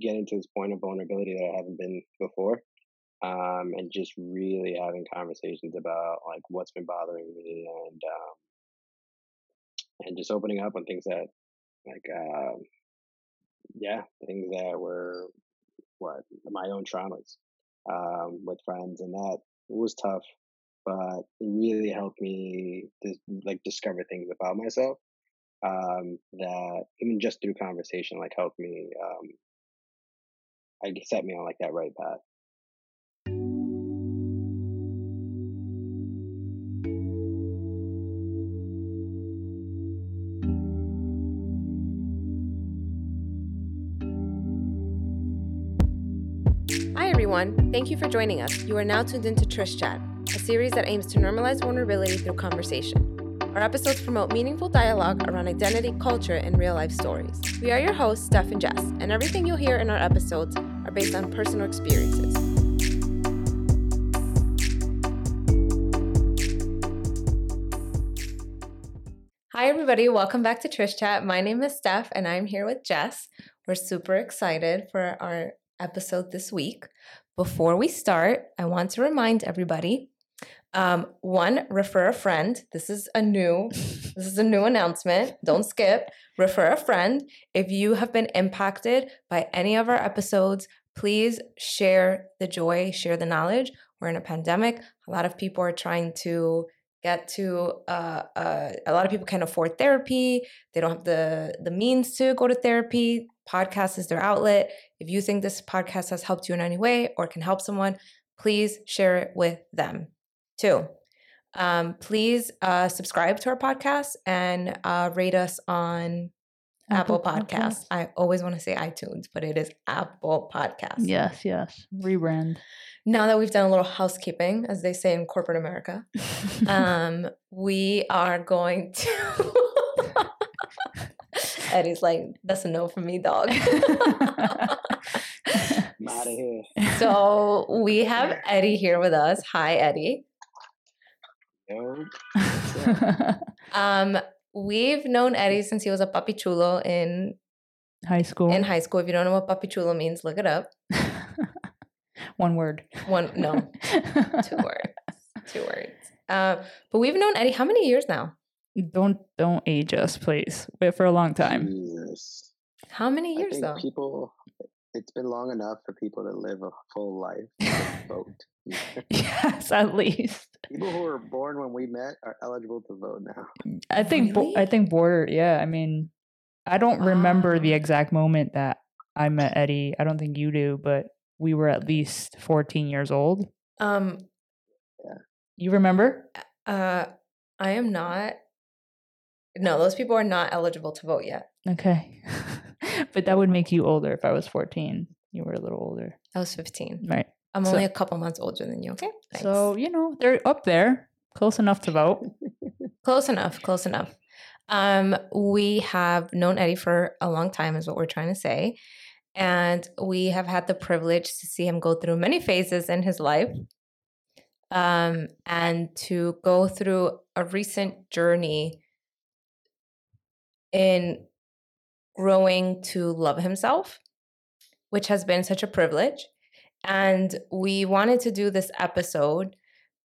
getting to this point of vulnerability that I haven't been before. Um, and just really having conversations about like what's been bothering me and um, and just opening up on things that like uh, yeah things that were what my own traumas um, with friends and that was tough but it really helped me to like discover things about myself um, that even just through conversation like helped me um, I set me on like that right path. Hi everyone, thank you for joining us. You are now tuned into Trish Chat, a series that aims to normalize vulnerability through conversation. Our episodes promote meaningful dialogue around identity, culture, and real life stories. We are your hosts, Steph and Jess, and everything you'll hear in our episodes based on personal experiences. Hi, everybody. Welcome back to Trish Chat. My name is Steph, and I'm here with Jess. We're super excited for our episode this week. Before we start, I want to remind everybody um, one, refer a friend. This is a new, this is a new announcement. Don't skip. Refer a friend. If you have been impacted by any of our episodes, please share the joy, share the knowledge. We're in a pandemic. A lot of people are trying to get to uh, uh, a lot of people can't afford therapy they don't have the the means to go to therapy podcast is their outlet if you think this podcast has helped you in any way or can help someone please share it with them too um, please uh, subscribe to our podcast and uh, rate us on Apple, Apple Podcasts. Podcast. I always want to say iTunes, but it is Apple Podcasts. Yes, yes. Rebrand. Now that we've done a little housekeeping, as they say in corporate America, um, we are going to. Eddie's like, that's a no for me, dog. out of here. So we have Eddie here with us. Hi, Eddie. um, we've known Eddie since he was a papi chulo in high school. In high school, if you don't know what papi chulo means, look it up. One word. One no, two words. Two words. Uh, but we've known Eddie how many years now? Don't don't age us, please. Wait for a long time. Jesus. How many years though? People, it's been long enough for people to live a full life. vote. yes, at least. People who were born when we met are eligible to vote now. I think really? I think border. Yeah, I mean, I don't remember the exact moment that I met Eddie. I don't think you do, but we were at least 14 years old. Um yeah. You remember? Uh I am not No, those people are not eligible to vote yet. Okay. but that would make you older if I was 14. You were a little older. I was 15. Right. I'm so, only a couple months older than you. Okay. Thanks. So, you know, they're up there, close enough to vote. close enough, close enough. Um, we have known Eddie for a long time, is what we're trying to say. And we have had the privilege to see him go through many phases in his life um, and to go through a recent journey in growing to love himself, which has been such a privilege. And we wanted to do this episode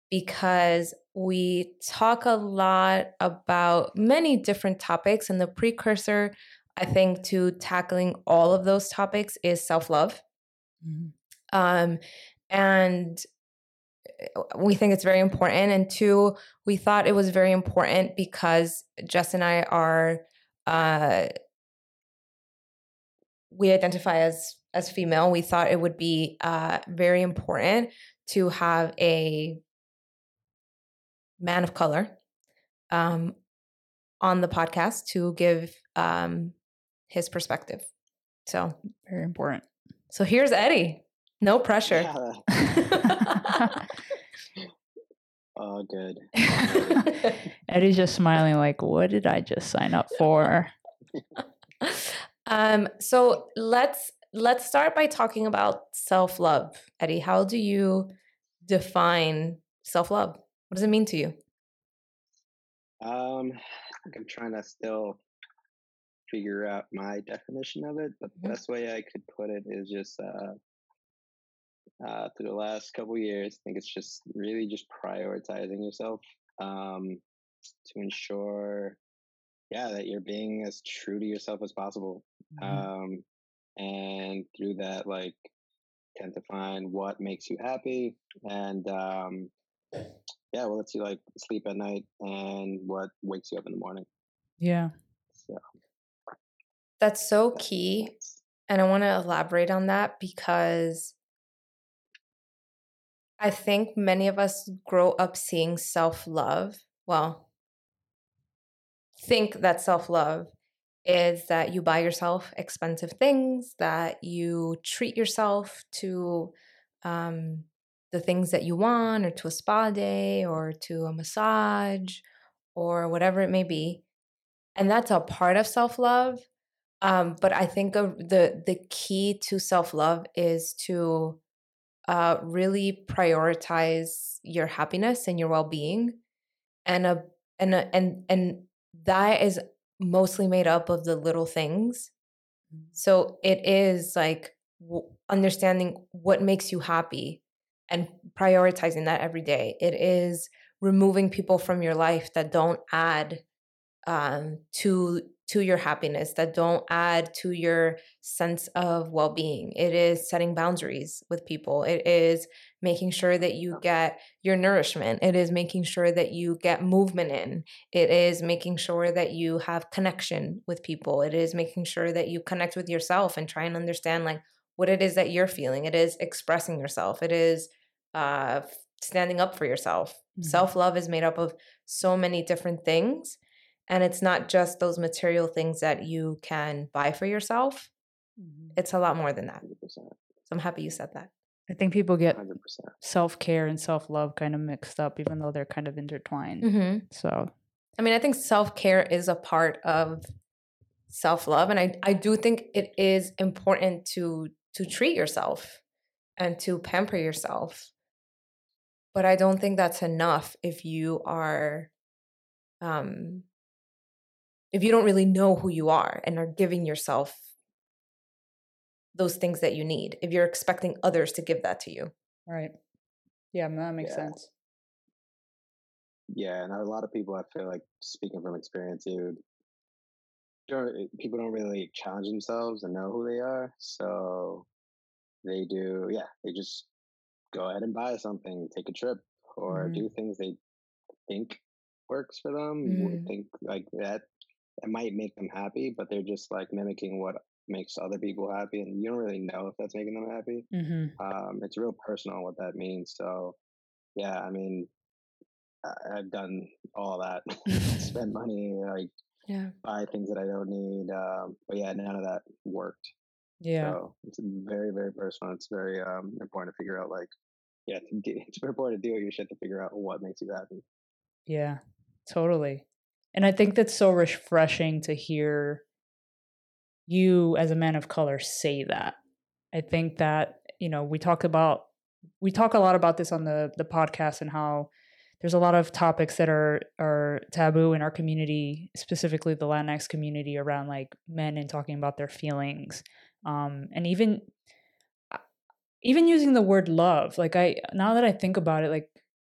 because we talk a lot about many different topics, and the precursor, I think, to tackling all of those topics is self love. Mm-hmm. Um, and uh, we think it's very important. And two, we thought it was very important because Jess and I are, uh, we identify as as female, we thought it would be uh, very important to have a man of color um, on the podcast to give um, his perspective. So very important. So here's Eddie. No pressure. Yeah. oh, good. Eddie's just smiling, like, "What did I just sign up for?" Um. So let's let's start by talking about self love. Eddie, how do you define self love? What does it mean to you? Um, I'm trying to still figure out my definition of it, but the mm-hmm. best way I could put it is just uh, uh, through the last couple years, I think it's just really just prioritizing yourself um, to ensure, yeah, that you're being as true to yourself as possible. Mm-hmm. Um, and through that, like, tend to find what makes you happy and um, yeah, what lets you like sleep at night and what wakes you up in the morning. Yeah. So that's so key. And I want to elaborate on that because I think many of us grow up seeing self love. Well, think that self love is that you buy yourself expensive things, that you treat yourself to um, the things that you want, or to a spa day, or to a massage, or whatever it may be. And that's a part of self love. Um, but I think the the key to self love is to uh, really prioritize your happiness and your well being, and a and a, and and that is mostly made up of the little things. Mm-hmm. So it is like w- understanding what makes you happy and prioritizing that every day. It is removing people from your life that don't add um, to to your happiness that don't add to your sense of well-being it is setting boundaries with people it is making sure that you get your nourishment it is making sure that you get movement in it is making sure that you have connection with people it is making sure that you connect with yourself and try and understand like what it is that you're feeling it is expressing yourself it is uh standing up for yourself mm-hmm. self-love is made up of so many different things and it's not just those material things that you can buy for yourself. Mm-hmm. It's a lot more than that. So I'm happy you said that. I think people get self care and self love kind of mixed up, even though they're kind of intertwined. Mm-hmm. So, I mean, I think self care is a part of self love, and I I do think it is important to to treat yourself and to pamper yourself. But I don't think that's enough if you are um if you don't really know who you are and are giving yourself those things that you need if you're expecting others to give that to you right yeah that makes yeah. sense yeah and a lot of people i feel like speaking from experience dude people don't really challenge themselves and know who they are so they do yeah they just go ahead and buy something take a trip or mm-hmm. do things they think works for them mm. think like that it might make them happy, but they're just like mimicking what makes other people happy, and you don't really know if that's making them happy. Mm-hmm. Um, it's real personal what that means. So, yeah, I mean, I, have done all that, spend money, like yeah. buy things that I don't need. Um, but yeah, none of that worked. Yeah, so it's very, very personal. It's very um, important to figure out, like, yeah, it's important to do with your shit to figure out what makes you happy. Yeah, totally. And I think that's so refreshing to hear you as a man of color say that. I think that, you know, we talk about we talk a lot about this on the the podcast and how there's a lot of topics that are are taboo in our community, specifically the Latinx community around like men and talking about their feelings. Um and even uh, even using the word love. Like I now that I think about it, like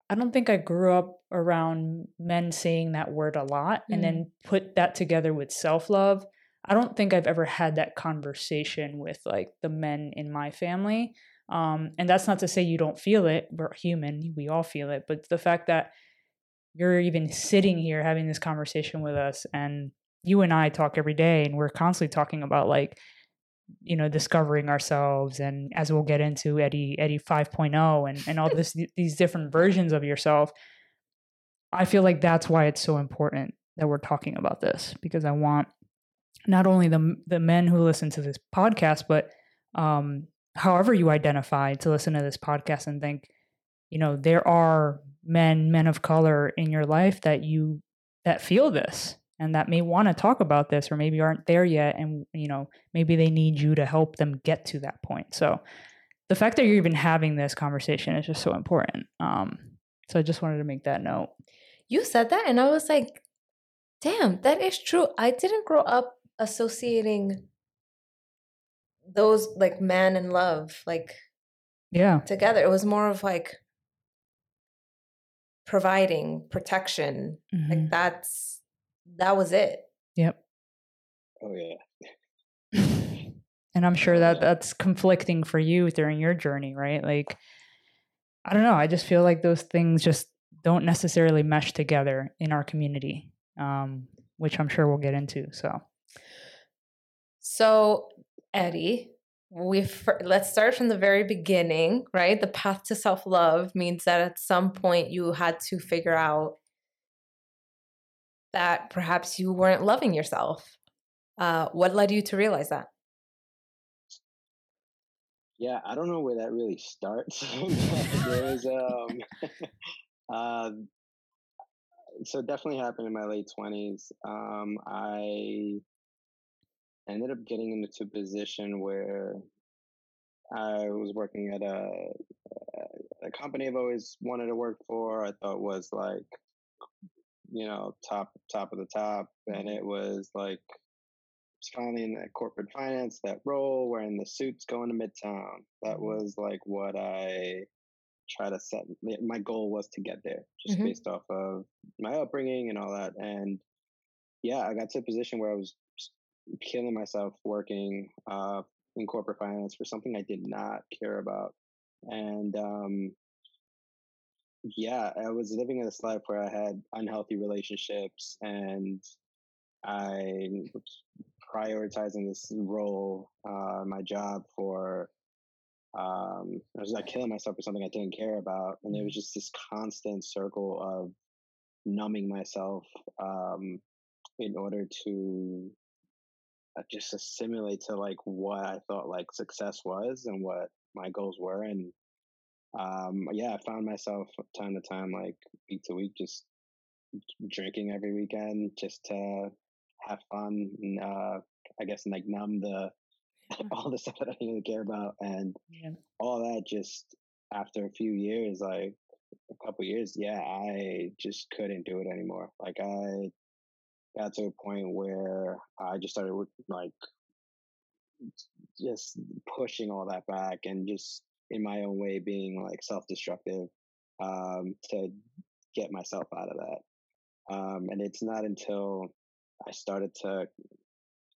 I don't think I grew up around men saying that word a lot mm. and then put that together with self love. I don't think I've ever had that conversation with like the men in my family. Um, and that's not to say you don't feel it. We're human, we all feel it. But the fact that you're even sitting here having this conversation with us and you and I talk every day and we're constantly talking about like you know discovering ourselves and as we'll get into eddie eddie 5.0 and and all this these different versions of yourself i feel like that's why it's so important that we're talking about this because i want not only the the men who listen to this podcast but um however you identify to listen to this podcast and think you know there are men men of color in your life that you that feel this and that may want to talk about this or maybe aren't there yet and you know maybe they need you to help them get to that point. So the fact that you're even having this conversation is just so important. Um, so i just wanted to make that note. You said that and i was like damn that is true. I didn't grow up associating those like man and love like yeah. together. It was more of like providing protection mm-hmm. like that's that was it. Yep. Oh yeah. And i'm sure oh, that that's conflicting for you during your journey right? Like i don't know i just feel like those things just don't necessarily mesh together in our community um, which i'm sure we'll get into so so eddie we let's start from the very beginning right? The path to self-love means that at some point you had to figure out that perhaps you weren't loving yourself. Uh, what led you to realize that? Yeah i don't know where that really starts um uh, so definitely happened in my late 20s um i ended up getting into a position where I was working at a a company I've always wanted to work for. I thought was like, you know, top top of the top, and mm-hmm. it was like was finally in that corporate finance, that role, wearing the suits, going to Midtown. That mm-hmm. was like what I try to set. My goal was to get there, just mm-hmm. based off of my upbringing and all that. And yeah, I got to a position where I was killing myself working uh, in corporate finance for something I did not care about. And um, yeah, I was living in this life where I had unhealthy relationships and I was prioritizing this role, uh, my job for, um, I was like killing myself for something I didn't care about. And it was just this constant circle of numbing myself um, in order to just assimilate to like what I thought like success was and what my goals were. And um, yeah, I found myself time to time, like week to week, just drinking every weekend just to have fun and uh, I guess like numb the all the stuff that I didn't really care about and yeah. all that just after a few years, like a couple years, yeah, I just couldn't do it anymore. Like I got to a point where I just started like just pushing all that back and just in my own way being like self-destructive um, to get myself out of that. Um, and it's not until I started to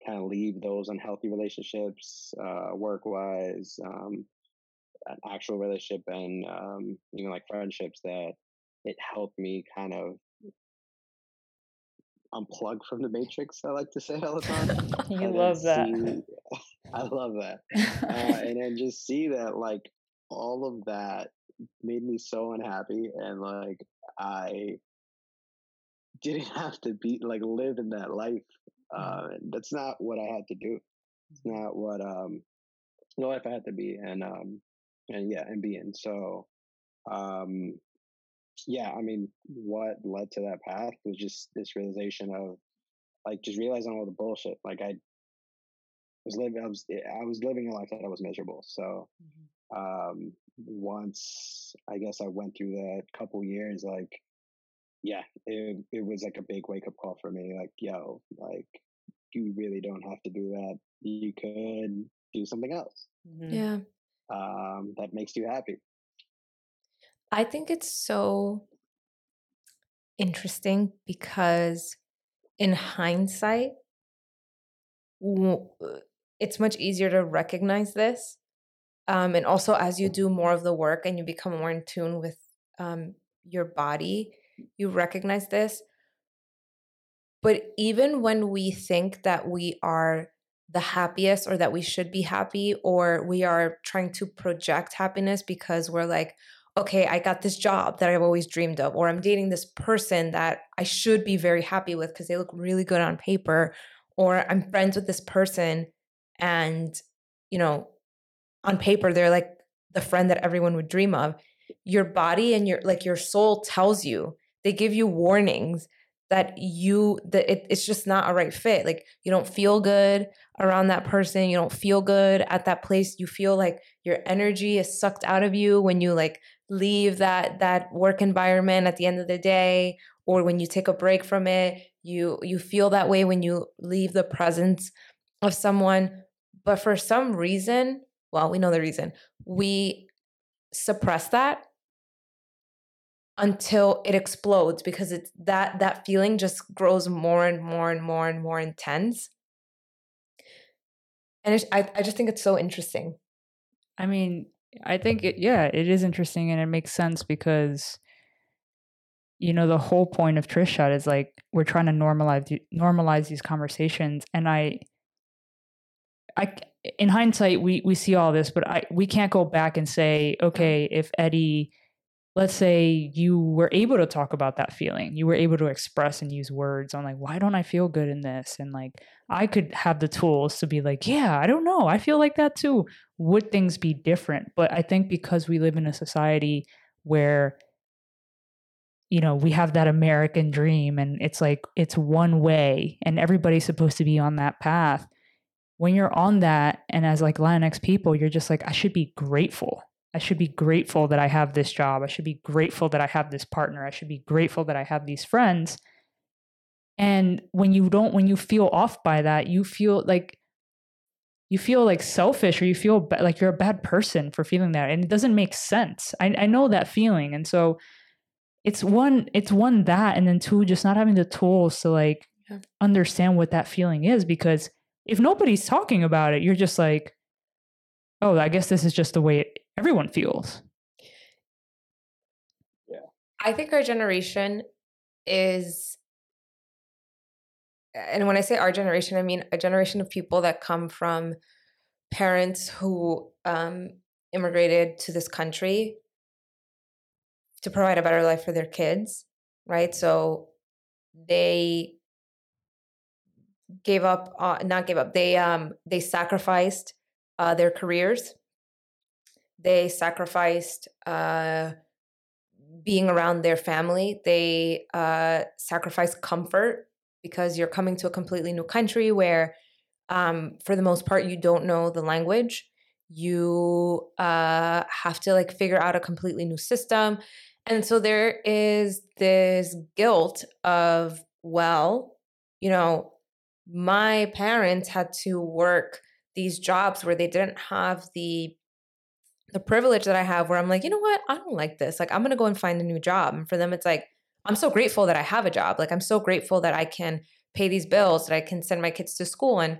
kind of leave those unhealthy relationships, uh, work-wise, um, an actual relationship, and um, even like friendships that it helped me kind of unplug from the matrix. I like to say all the time. you love that. See, I love that, uh, and then just see that like all of that made me so unhappy, and like I didn't have to be like live in that life. Uh, that's not what I had to do. It's mm-hmm. not what um the life I had to be, and um and yeah, and being so um yeah, I mean, what led to that path was just this realization of like just realizing all the bullshit. Like I was living, I was, I was living a life that I was miserable. So, mm-hmm. um, once I guess I went through that couple years, like, yeah, it, it was like a big wake up call for me. Like, yo, like, you really don't have to do that. You could do something else. Mm-hmm. Yeah. Um, that makes you happy. I think it's so interesting because in hindsight, uh, it's much easier to recognize this. Um, and also, as you do more of the work and you become more in tune with um, your body, you recognize this. But even when we think that we are the happiest or that we should be happy or we are trying to project happiness because we're like, okay, I got this job that I've always dreamed of, or I'm dating this person that I should be very happy with because they look really good on paper, or I'm friends with this person and, you know, on paper, they're like the friend that everyone would dream of. Your body and your like your soul tells you, they give you warnings that you that it, it's just not a right fit like you don't feel good around that person you don't feel good at that place you feel like your energy is sucked out of you when you like leave that that work environment at the end of the day or when you take a break from it You you feel that way when you leave the presence of someone, but for some reason, well, we know the reason. We suppress that until it explodes because it's that that feeling just grows more and more and more and more intense and I, I just think it's so interesting i mean i think it, yeah it is interesting and it makes sense because you know the whole point of Trish Chat is like we're trying to normalize normalize these conversations and i i in hindsight we we see all this but i we can't go back and say okay if eddie let's say you were able to talk about that feeling you were able to express and use words on like why don't i feel good in this? and like i could have the tools to be like yeah i don't know i feel like that too would things be different but i think because we live in a society where you know we have that american dream and it's like it's one way and everybody's supposed to be on that path when you're on that and as like latinx people you're just like i should be grateful I should be grateful that I have this job. I should be grateful that I have this partner. I should be grateful that I have these friends. And when you don't, when you feel off by that, you feel like you feel like selfish or you feel ba- like you're a bad person for feeling that. And it doesn't make sense. I, I know that feeling. And so it's one, it's one that, and then two, just not having the tools to like yeah. understand what that feeling is. Because if nobody's talking about it, you're just like, oh, I guess this is just the way it, everyone feels. Yeah. I think our generation is and when I say our generation, I mean a generation of people that come from parents who um, immigrated to this country to provide a better life for their kids, right? So they gave up, uh, not gave up. They um, they sacrificed uh, their careers they sacrificed uh, being around their family. They uh, sacrificed comfort because you're coming to a completely new country where, um, for the most part, you don't know the language. You uh, have to like figure out a completely new system. And so there is this guilt of, well, you know, my parents had to work these jobs where they didn't have the the privilege that I have where I'm like, you know what? I don't like this. Like, I'm going to go and find a new job. And for them, it's like, I'm so grateful that I have a job. Like, I'm so grateful that I can pay these bills, that I can send my kids to school. And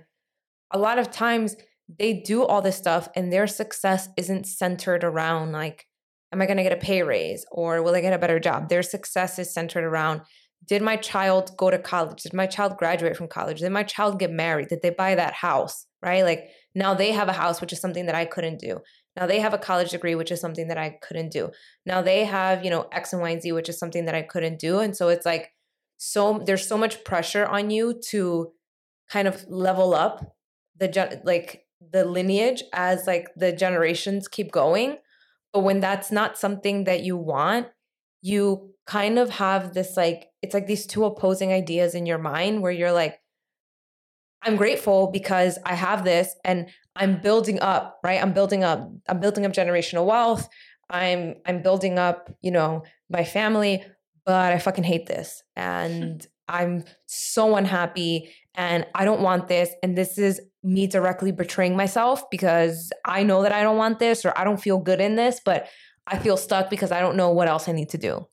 a lot of times they do all this stuff and their success isn't centered around, like, am I going to get a pay raise or will I get a better job? Their success is centered around, did my child go to college? Did my child graduate from college? Did my child get married? Did they buy that house? Right? Like, now they have a house, which is something that I couldn't do. Now they have a college degree, which is something that I couldn't do. Now they have, you know, X and Y and Z, which is something that I couldn't do. And so it's like, so there's so much pressure on you to kind of level up the like the lineage as like the generations keep going. But when that's not something that you want, you kind of have this like, it's like these two opposing ideas in your mind where you're like, I'm grateful because I have this and I'm building up, right? I'm building up, I'm building up generational wealth. I'm I'm building up, you know, my family, but I fucking hate this. Hmm. And I'm so unhappy and I don't want this. And this is me directly betraying myself because I know that I don't want this or I don't feel good in this, but I feel stuck because I don't know what else I need to do.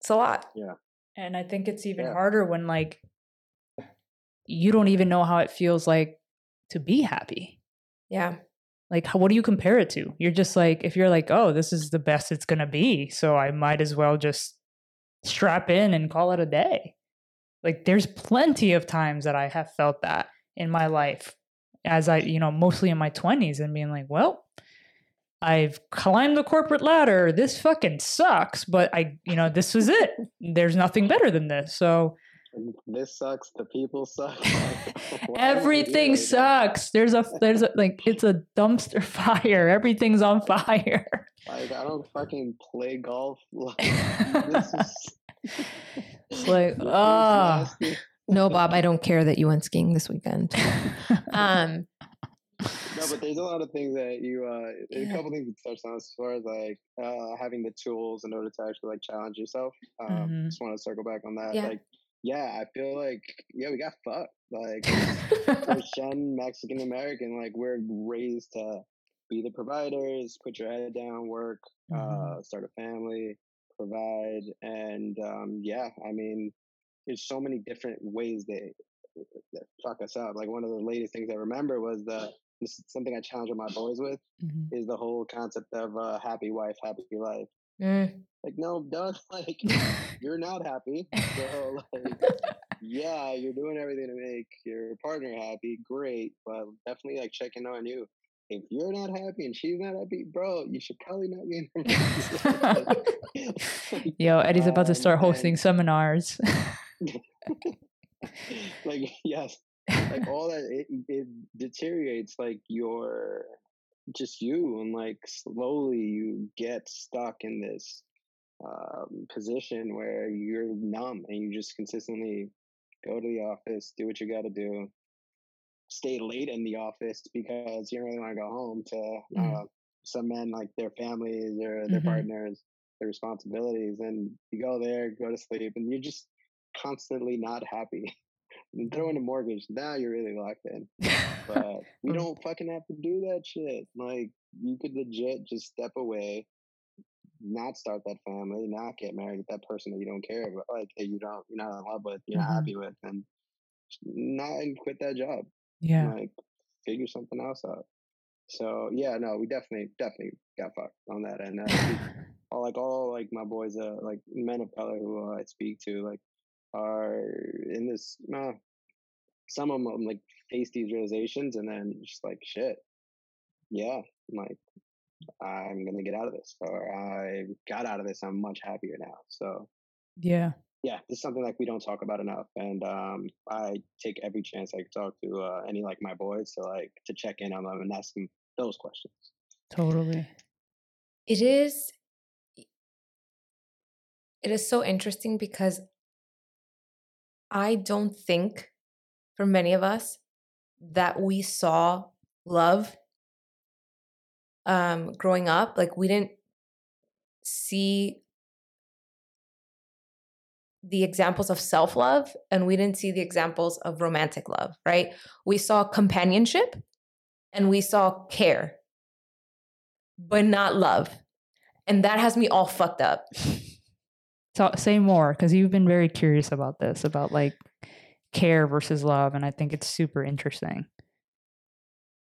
It's a lot. Yeah. And I think it's even yeah. harder when like you don't even know how it feels like to be happy. Yeah. Like, how, what do you compare it to? You're just like, if you're like, oh, this is the best it's going to be. So I might as well just strap in and call it a day. Like, there's plenty of times that I have felt that in my life as I, you know, mostly in my 20s and being like, well, I've climbed the corporate ladder. This fucking sucks, but I, you know, this was it. There's nothing better than this. So, this sucks. The people suck. Everything sucks. There's a there's a like it's a dumpster fire. Everything's on fire. Like I don't fucking play golf. Like, this is. it's like ah. Oh. No, Bob, I don't care that you went skiing this weekend. um, no, but there's a lot of things that you, uh, yeah. a couple things you touched on as far as like uh, having the tools in order to actually like challenge yourself. Um, mm-hmm. Just want to circle back on that. Yeah. Like yeah, I feel like yeah, we got fucked. Like for Shen, Mexican American, like we're raised to be the providers, put your head down, work, mm-hmm. uh, start a family, provide, and um, yeah, I mean, there's so many different ways they that fuck us up. Like one of the latest things I remember was the this is something I challenge my boys with mm-hmm. is the whole concept of uh, happy wife, happy life. Mm. Like, no, Doug, like you're not happy. So like yeah, you're doing everything to make your partner happy, great, but definitely like checking on you. If you're not happy and she's not happy, bro, you should probably not be in Yo, Eddie's about to start hosting seminars. like yes, like all that it, it deteriorates like your just you and like slowly you get stuck in this um, position where you're numb and you just consistently go to the office, do what you got to do, stay late in the office because you don't really want to go home to mm-hmm. uh, some men like their families or their mm-hmm. partners, their responsibilities, and you go there, go to sleep, and you're just constantly not happy. And throw in a mortgage, now you're really locked in. But we don't fucking have to do that shit. Like you could legit just step away, not start that family, not get married with that person that you don't care about, like that you don't, you're not in love with, you're mm-hmm. not happy with, and not and quit that job. Yeah, like figure something else out. So yeah, no, we definitely definitely got fucked on that end. Uh, all like all like my boys, uh, like men of color who uh, I speak to, like are in this. Uh, some of them like face these realizations and then just like shit. Yeah, I'm like I'm gonna get out of this, or I got out of this. I'm much happier now. So, yeah, yeah, this is something like we don't talk about enough, and um, I take every chance I can talk to uh, any like my boys to like to check in on them and ask them those questions. Totally. It is. It is so interesting because I don't think, for many of us, that we saw love um, growing up. Like we didn't see the examples of self love and we didn't see the examples of romantic love, right? We saw companionship and we saw care, but not love. And that has me all fucked up. So say more because you've been very curious about this, about like care versus love. And I think it's super interesting.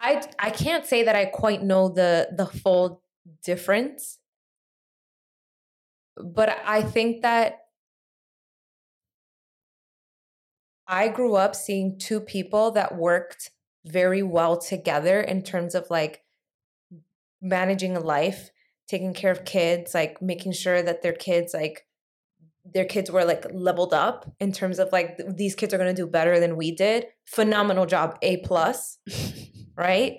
I I can't say that I quite know the the full difference. But I think that I grew up seeing two people that worked very well together in terms of like managing a life, taking care of kids, like making sure that their kids like their kids were like leveled up in terms of like these kids are going to do better than we did. Phenomenal job, A plus. right?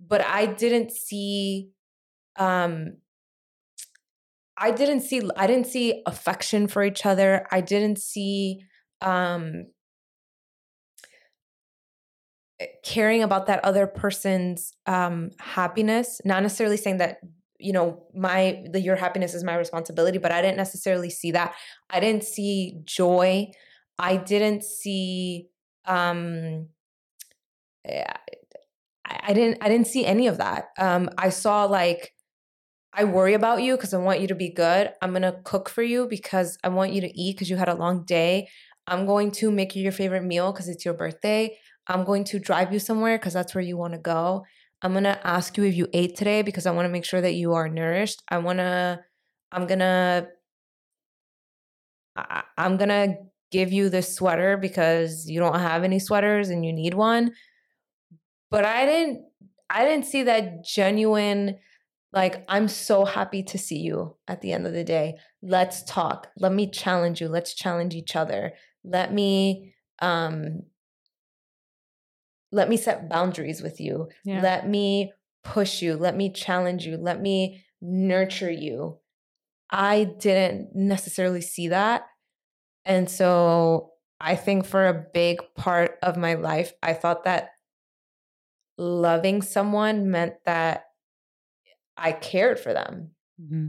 But I didn't see um I didn't see I didn't see affection for each other. I didn't see um eh, caring about that other person's um happiness, not necessarily saying that you know my the your happiness is my responsibility but i didn't necessarily see that i didn't see joy i didn't see um eh, I didn't I didn't see any of that. Um, I saw like I worry about you because I want you to be good. I'm gonna cook for you because I want you to eat because you had a long day. I'm going to make you your favorite meal because it's your birthday. I'm going to drive you somewhere because that's where you want to go. I'm gonna ask you if you ate today because I want to make sure that you are nourished. I wanna, I'm gonna, I, I'm gonna give you this sweater because you don't have any sweaters and you need one but I didn't I didn't see that genuine like I'm so happy to see you at the end of the day. Let's talk. Let me challenge you. Let's challenge each other. Let me um let me set boundaries with you. Yeah. Let me push you. Let me challenge you. Let me nurture you. I didn't necessarily see that. And so I think for a big part of my life, I thought that loving someone meant that I cared for them. Mm-hmm.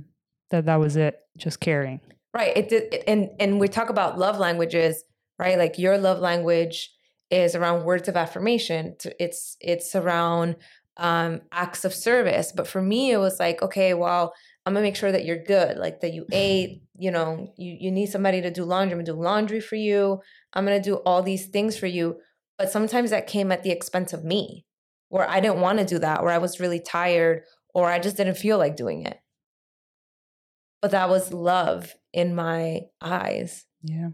That that was it, just caring. Right. It did, and and we talk about love languages, right? Like your love language is around words of affirmation. It's it's around um, acts of service. But for me, it was like, okay, well, I'm gonna make sure that you're good, like that you ate. You know, you you need somebody to do laundry. I'm gonna do laundry for you. I'm gonna do all these things for you. But sometimes that came at the expense of me, where I didn't want to do that, where I was really tired, or I just didn't feel like doing it. But that was love in my eyes. Yeah.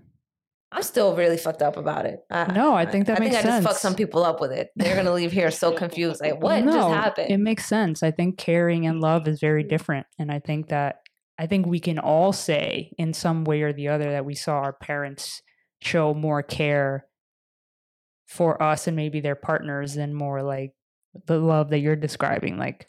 I'm still really fucked up about it. I, no, I think that I, makes I think sense. I just fucked some people up with it. They're gonna leave here so confused. Like, what no, just happened? It makes sense. I think caring and love is very mm-hmm. different, and I think that I think we can all say in some way or the other that we saw our parents show more care for us and maybe their partners than more like the love that you're describing. Like,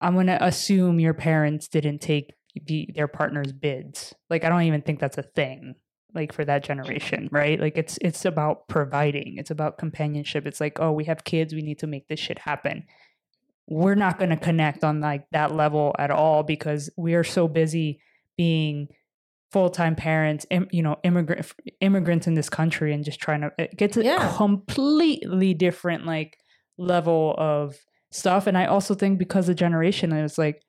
I'm gonna assume your parents didn't take the, their partner's bids. Like, I don't even think that's a thing like for that generation right? Like it's it's about providing. It's about companionship. It's like oh we have kids. We need to make this shit happen. We're not going to connect on like that level at all because we are so busy being full-time parents Im, you know immigrant immigrants in this country and just trying to get to yeah. a completely different like level of stuff. And i also think because the generation is like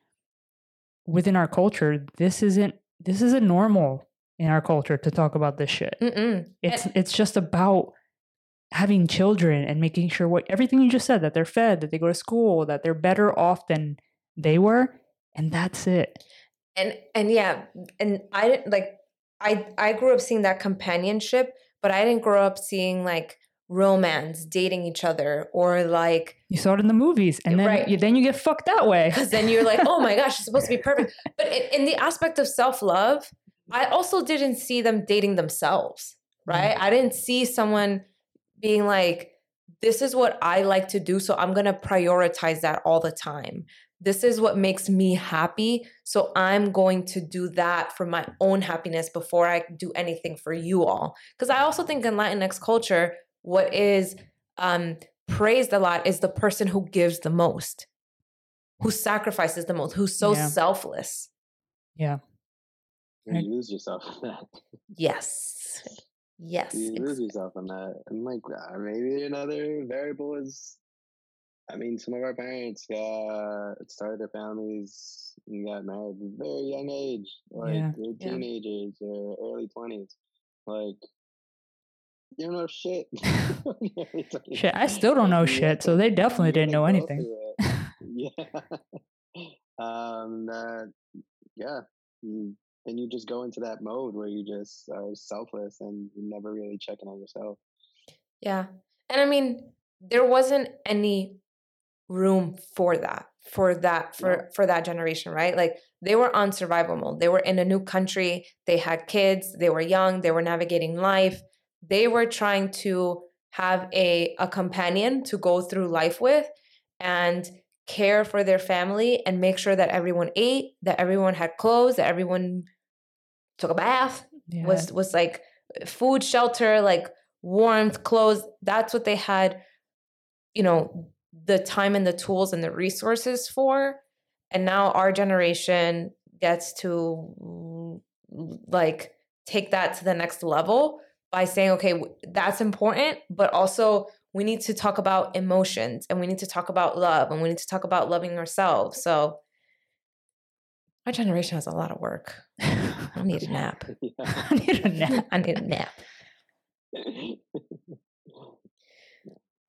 within our culture this isn't this isn't normal in our culture to talk about this shit. Mm-mm. It's it's just about having children and making sure what everything you just said that they're fed, that they go to school, that they're better off than they were, and that's it. And and yeah, and I didn't like I I grew up seeing that companionship, but I didn't grow up seeing like romance, dating each other, or like you saw it in the movies, and then right. you, then you get fucked that way because then you're like, oh my gosh, it's supposed to be perfect. But in, in the aspect of self love, I also didn't see them dating themselves, right? Mm-hmm. I didn't see someone being like, this is what I like to do. So I'm going to prioritize that all the time. This is what makes me happy. So I'm going to do that for my own happiness before I do anything for you all. Because I also think in Latinx culture, what is um, praised a lot is the person who gives the most, who sacrifices the most, who's so yeah. selfless. Yeah. You lose yourself in that. Yes. Yes. You exactly. lose yourself in that. And like uh, maybe another variable is I mean, some of our parents got started their families and got married at a very young age. Like yeah. they're teenagers yeah. or early twenties. Like you don't know shit. shit, I still don't know shit, so they definitely didn't know anything. yeah. um that yeah, you then you just go into that mode where you just are selfless and you never really checking on yourself. Yeah. And I mean, there wasn't any room for that for that for yeah. for that generation right like they were on survival mode they were in a new country they had kids they were young they were navigating life they were trying to have a a companion to go through life with and care for their family and make sure that everyone ate that everyone had clothes that everyone took a bath, yeah. was was like food, shelter, like warmth, clothes. That's what they had, you know, the time and the tools and the resources for. And now our generation gets to like take that to the next level by saying, okay, that's important, but also we need to talk about emotions and we need to talk about love and we need to talk about loving ourselves. So our generation has a lot of work. I need a nap. I need a nap. I need a nap.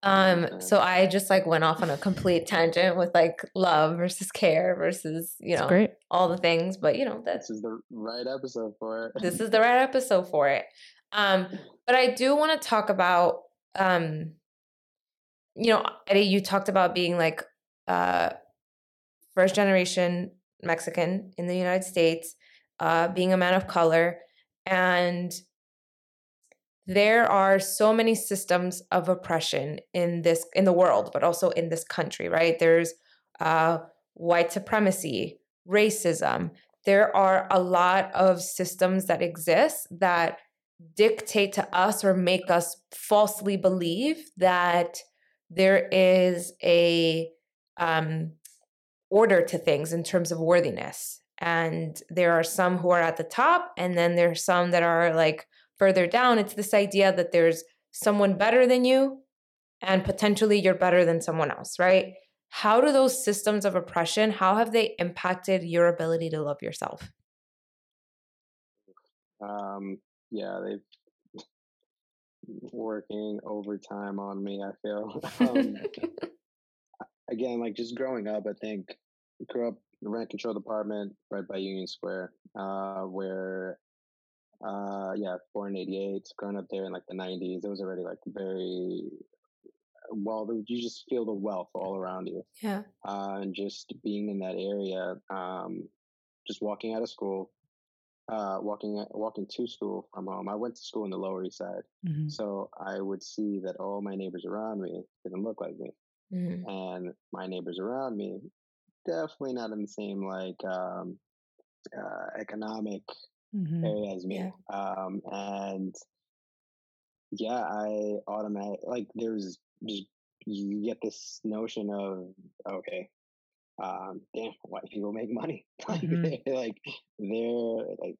Um, so I just like went off on a complete tangent with like love versus care versus, you know, great. all the things. But you know, this is the right episode for it. this is the right episode for it. Um, but I do want to talk about um, you know, Eddie, you talked about being like uh first generation Mexican in the United States, uh, being a man of color. And there are so many systems of oppression in this in the world, but also in this country, right? There's uh, white supremacy, racism. There are a lot of systems that exist that dictate to us or make us falsely believe that there is a um, order to things in terms of worthiness. And there are some who are at the top, and then there's some that are like further down, it's this idea that there's someone better than you and potentially you're better than someone else, right? How do those systems of oppression, how have they impacted your ability to love yourself? Um, yeah, they've working overtime on me, I feel. um, again, like just growing up, I think grew up the rent control department right by Union Square, uh, where uh, yeah, born in '88, growing up there in like the '90s, it was already like very well. You just feel the wealth all around you. Yeah. Uh, and just being in that area, um, just walking out of school, uh, walking walking to school from home. I went to school in the Lower East Side, mm-hmm. so I would see that all my neighbors around me didn't look like me, mm-hmm. and my neighbors around me definitely not in the same like um, uh, economic mm-hmm. area as me. Yeah. Um, and yeah, I automatic like there's just you get this notion of okay, um, damn, white people make money. mm-hmm. like they're like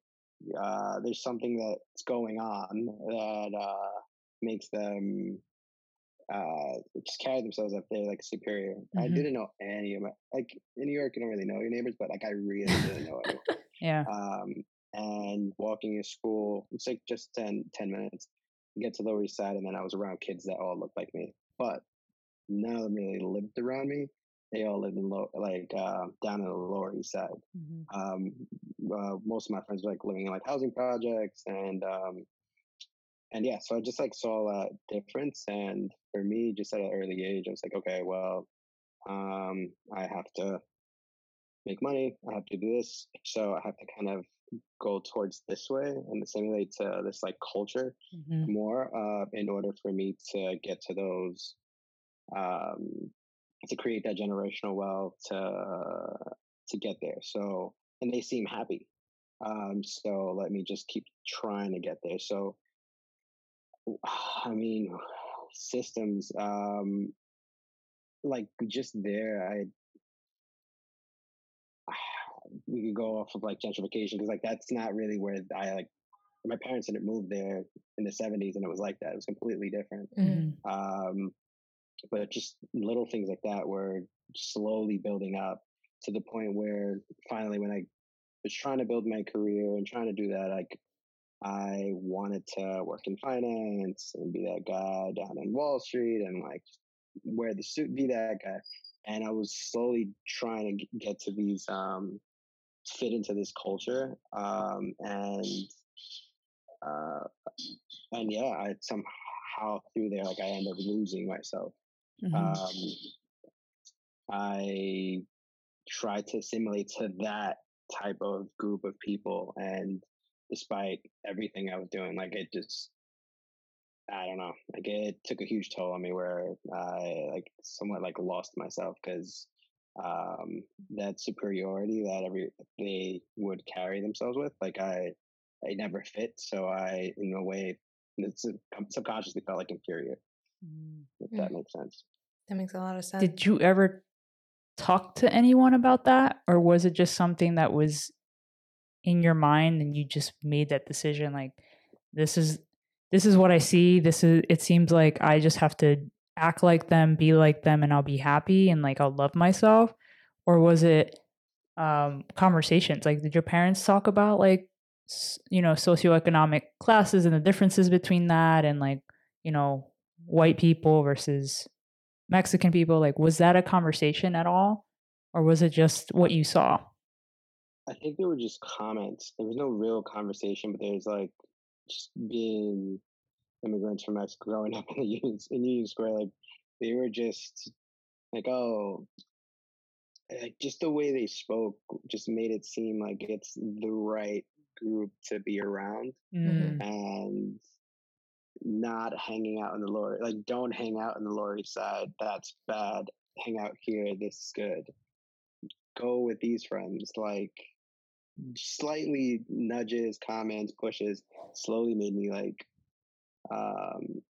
uh, there's something that's going on that uh, makes them uh, just carry themselves up there like superior. Mm-hmm. I didn't know any of my like in New York, you don't really know your neighbors, but like I really didn't know anyone. yeah. Um, and walking to school, it's like just 10, 10 minutes. Get to Lower East Side, and then I was around kids that all looked like me, but none of them really lived around me. They all lived in low, like uh, down in the Lower East Side. Mm-hmm. Um, uh, most of my friends were like living in like housing projects, and um, and yeah, so I just like saw that difference. And for me, just at an early age, I was like, okay, well, um, I have to make money. I have to do this. So I have to kind of go towards this way and assimilate to this like culture mm-hmm. more uh, in order for me to get to those um, to create that generational wealth to to get there. So and they seem happy. Um, so let me just keep trying to get there. So I mean, systems, um, like just there, I, we could go off of like gentrification because like that's not really where I like my parents didn't move there in the 70s and it was like that. It was completely different. Mm-hmm. Um, but just little things like that were slowly building up to the point where finally when I was trying to build my career and trying to do that, like I wanted to work in finance and be that guy down in Wall Street and like wear the suit, be that guy. And I was slowly trying to get to these, um, fit into this culture. Um, and, uh, and yeah, I somehow through there, like I ended up losing myself. Mm-hmm. Um, I tried to assimilate to that type of group of people and despite everything I was doing. Like it just, I don't know, like it took a huge toll on me where I like somewhat like lost myself because um, that superiority that every they would carry themselves with, like I, I never fit. So I, in a way, it's subconsciously felt like inferior. Mm. If that makes sense. That makes a lot of sense. Did you ever talk to anyone about that, or was it just something that was in your mind and you just made that decision like this is this is what I see. This is it seems like I just have to act like them, be like them and I'll be happy and like I'll love myself or was it um conversations? Like did your parents talk about like you know socioeconomic classes and the differences between that and like you know white people versus Mexican people? Like was that a conversation at all? Or was it just what you saw I think they were just comments. There was no real conversation, but there's like just being immigrants from Mexico growing up in the Union, in Union Square, like they were just like, oh, like just the way they spoke just made it seem like it's the right group to be around mm-hmm. and not hanging out in the lower like don't hang out in the lower east side that's bad hang out here this is good go with these friends like slightly nudges, comments, pushes slowly made me like um,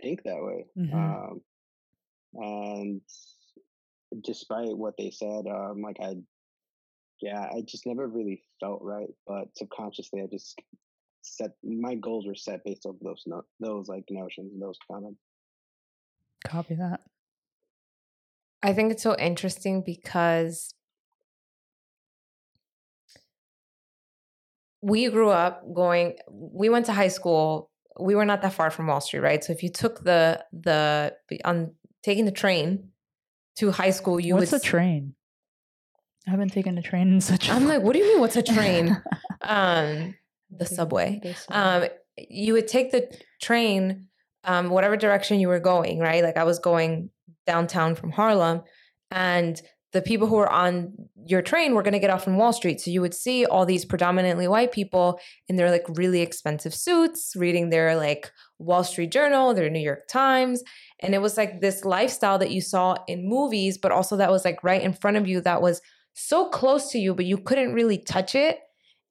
think that way. Mm-hmm. Um, and despite what they said, um, like I, yeah, I just never really felt right. But subconsciously, I just set my goals were set based off those no, those like notions those kind of copy that i think it's so interesting because we grew up going we went to high school we were not that far from wall street right? So if you took the the on taking the train to high school you what's would a train? I haven't taken a train in such i'm like what do you mean what's a train? Um the subway. Um you would take the train um whatever direction you were going right? Like i was going downtown from harlem and the people who were on your train were going to get off in Wall Street. So you would see all these predominantly white people in their like really expensive suits, reading their like Wall Street Journal, their New York Times. And it was like this lifestyle that you saw in movies, but also that was like right in front of you that was so close to you, but you couldn't really touch it.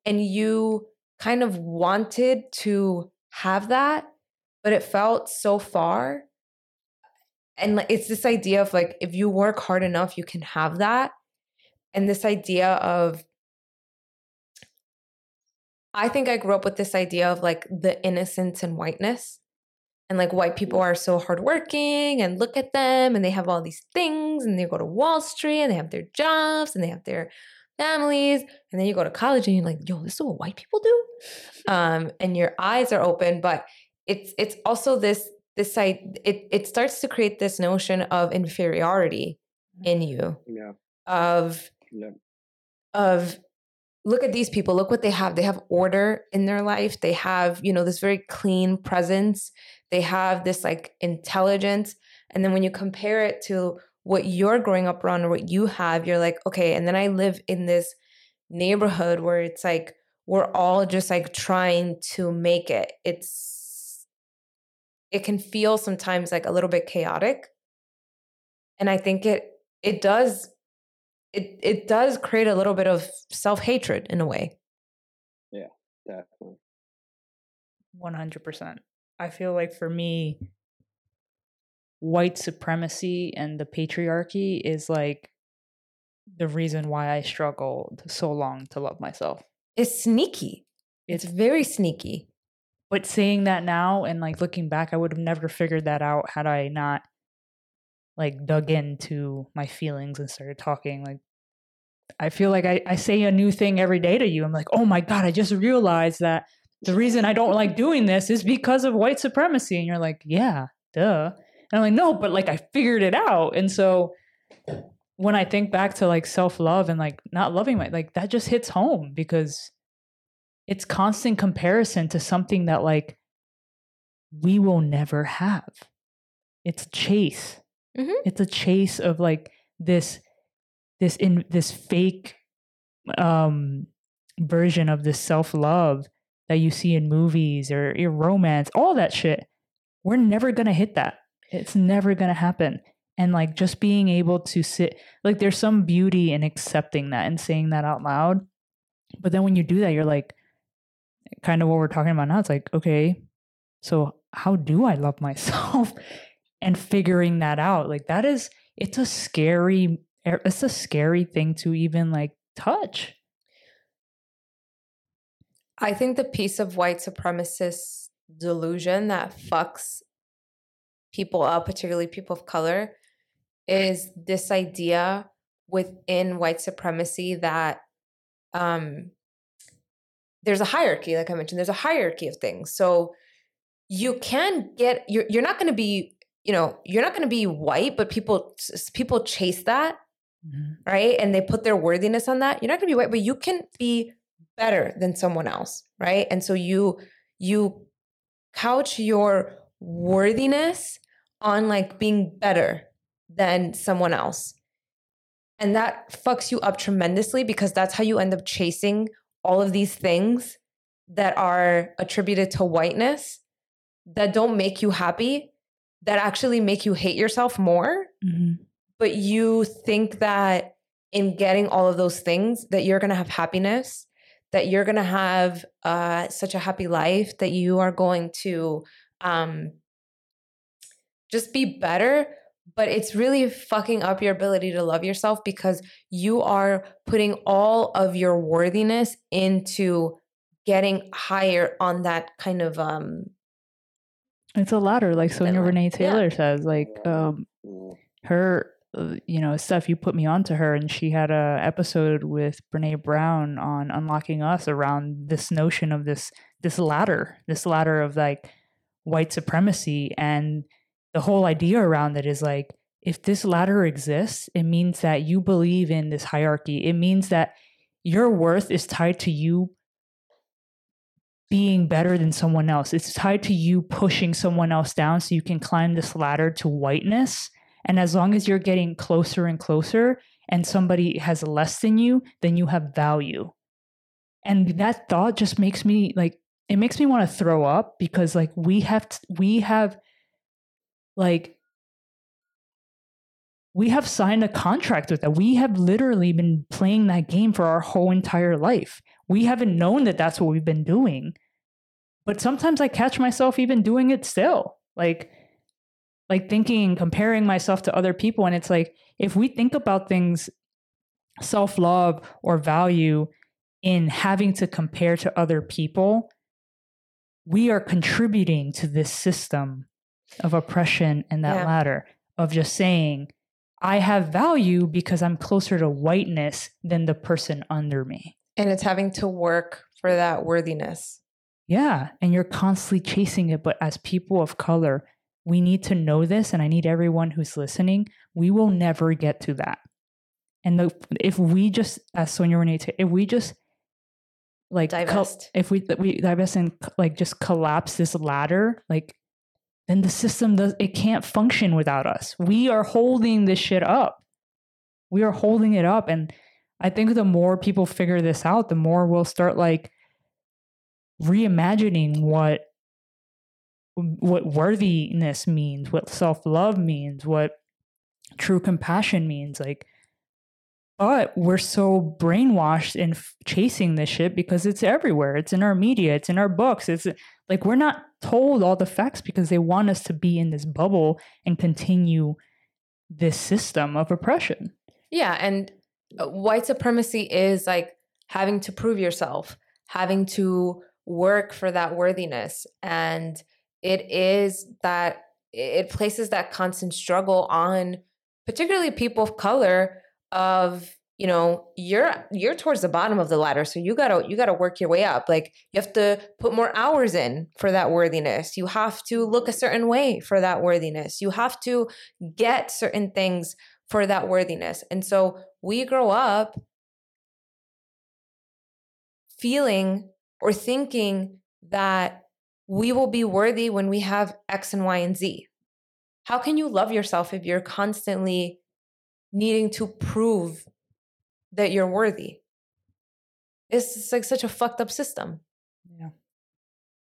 And you kind of wanted to have that, but it felt so far and like it's this idea of like if you work hard enough you can have that. And this idea of i think i grew up with this idea of like the innocence and whiteness. And like white people are so hardworking and look at them and they have all these things and they go to wall street and they have their jobs and they have their families. And then you go to college and you're like yo this is what white people do? Um and your eyes are open but it's it's also this this site it it starts to create this notion of inferiority in mm-hmm. you yeah. of yeah. of look at these people look what they have. They have order in their life. They have you know this very clean presence. They have this like intelligence. And then when you compare it to what you're growing up around or what you have you're like okay and then i live in this neighborhood where it's like we're all just like trying to make it. It's it can feel sometimes like a little bit chaotic. And i think it it does it it does create a little bit of self-hatred in a way. Yeah definitely. 100% i feel like for me white supremacy and the patriarchy is like the reason why i struggled so long to love myself. It's sneaky. It's, it's very sneaky but saying that now and like looking back, I would have never figured that out had I not like dug into my feelings and started talking. Like, I feel like I, I say a new thing every day to you. I'm like, oh my God, I just realized that the reason I don't like doing this is because of white supremacy. And you're like, yeah, duh. And I'm like, no, but like I figured it out. And so when I think back to like self love and like not loving my, like that just hits home because it's constant comparison to something that like we will never have. It's a chase. Mm-hmm. It's a chase of like this this in this fake um version of this self-love that you see in movies or your romance, all that shit. We're never going to hit that. It's never going to happen. And like just being able to sit like there's some beauty in accepting that and saying that out loud. But then when you do that, you're like, kind of what we're talking about now. It's like, okay, so how do I love myself? and figuring that out. Like that is it's a scary it's a scary thing to even like touch. I think the piece of white supremacist delusion that fucks people up, particularly people of color, is this idea within white supremacy that um there's a hierarchy like i mentioned there's a hierarchy of things. So you can get you're, you're not going to be you know you're not going to be white but people people chase that mm-hmm. right? And they put their worthiness on that. You're not going to be white but you can be better than someone else right? And so you you couch your worthiness on like being better than someone else. And that fucks you up tremendously because that's how you end up chasing all of these things that are attributed to whiteness that don't make you happy, that actually make you hate yourself more. Mm-hmm. But you think that in getting all of those things, that you're going to have happiness, that you're going to have uh, such a happy life, that you are going to um, just be better but it's really fucking up your ability to love yourself because you are putting all of your worthiness into getting higher on that kind of um it's a ladder like sonya renee taylor yeah. says like um her uh, you know stuff you put me onto her and she had a episode with brene brown on unlocking us around this notion of this this ladder this ladder of like white supremacy and the whole idea around it is like if this ladder exists it means that you believe in this hierarchy. It means that your worth is tied to you being better than someone else. It's tied to you pushing someone else down so you can climb this ladder to whiteness. And as long as you're getting closer and closer and somebody has less than you, then you have value. And that thought just makes me like, it makes me want to throw up because like we have, t- we have like, we have signed a contract with that. We have literally been playing that game for our whole entire life. We haven't known that that's what we've been doing. But sometimes I catch myself even doing it still. Like, like thinking comparing myself to other people and it's like if we think about things self-love or value in having to compare to other people we are contributing to this system of oppression and that yeah. ladder of just saying i have value because i'm closer to whiteness than the person under me and it's having to work for that worthiness yeah and you're constantly chasing it but as people of color we need to know this, and I need everyone who's listening. We will never get to that. And the, if we just, as Sonya Renee, if we just like divest. if we we divest and like just collapse this ladder, like then the system does it can't function without us. We are holding this shit up. We are holding it up, and I think the more people figure this out, the more we'll start like reimagining what what worthiness means, what self love means, what true compassion means. Like, but we're so brainwashed in f- chasing this shit because it's everywhere. It's in our media, it's in our books. It's like we're not told all the facts because they want us to be in this bubble and continue this system of oppression. Yeah. And uh, white supremacy is like having to prove yourself, having to work for that worthiness. And it is that it places that constant struggle on particularly people of color of you know you're you're towards the bottom of the ladder so you gotta you gotta work your way up. Like you have to put more hours in for that worthiness. You have to look a certain way for that worthiness. You have to get certain things for that worthiness. And so we grow up feeling or thinking that we will be worthy when we have X and Y and Z. How can you love yourself if you're constantly needing to prove that you're worthy? It's like such a fucked up system. Yeah.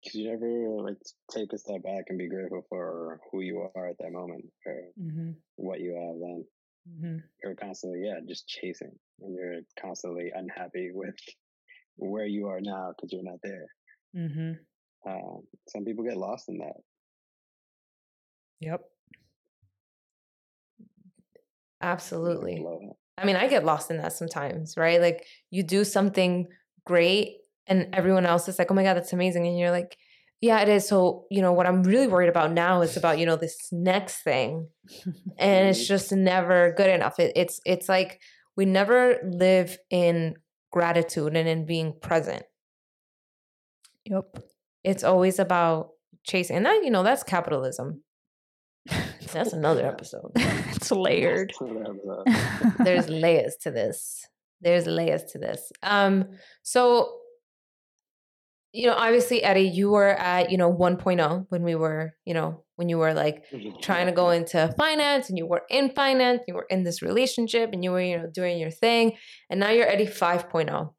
Because you never like take a step back and be grateful for who you are at that moment or mm-hmm. what you have then. Mm-hmm. You're constantly, yeah, just chasing, and you're constantly unhappy with where you are now because you're not there. Mm-hmm. Um, some people get lost in that. Yep. Absolutely. I mean, I get lost in that sometimes, right? Like you do something great and everyone else is like, oh my God, that's amazing. And you're like, yeah, it is. So, you know, what I'm really worried about now is about, you know, this next thing. and it's just never good enough. It, it's, it's like we never live in gratitude and in being present. Yep it's always about chasing and that you know that's capitalism that's another episode. It's layered. There's layers to this. There's layers to this. Um so you know obviously eddie you were at you know 1.0 when we were you know when you were like trying to go into finance and you were in finance you were in this relationship and you were you know doing your thing and now you're eddie 5.0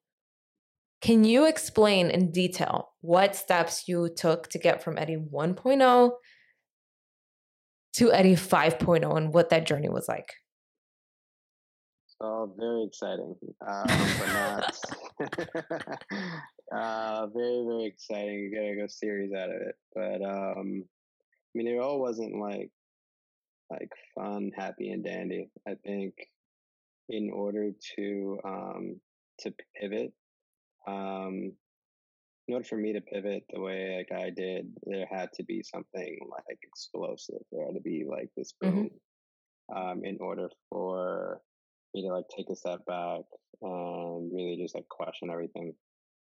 can you explain in detail what steps you took to get from Eddie 1.0 to Eddie 5.0 and what that journey was like? So very exciting, uh, not uh, very very exciting. You gotta go series out of it, but um, I mean, it all wasn't like like fun, happy, and dandy. I think in order to um, to pivot um, in order for me to pivot the way like I did, there had to be something like explosive. There had to be like this boom mm-hmm. um, in order for me to like take a step back and really just like question everything.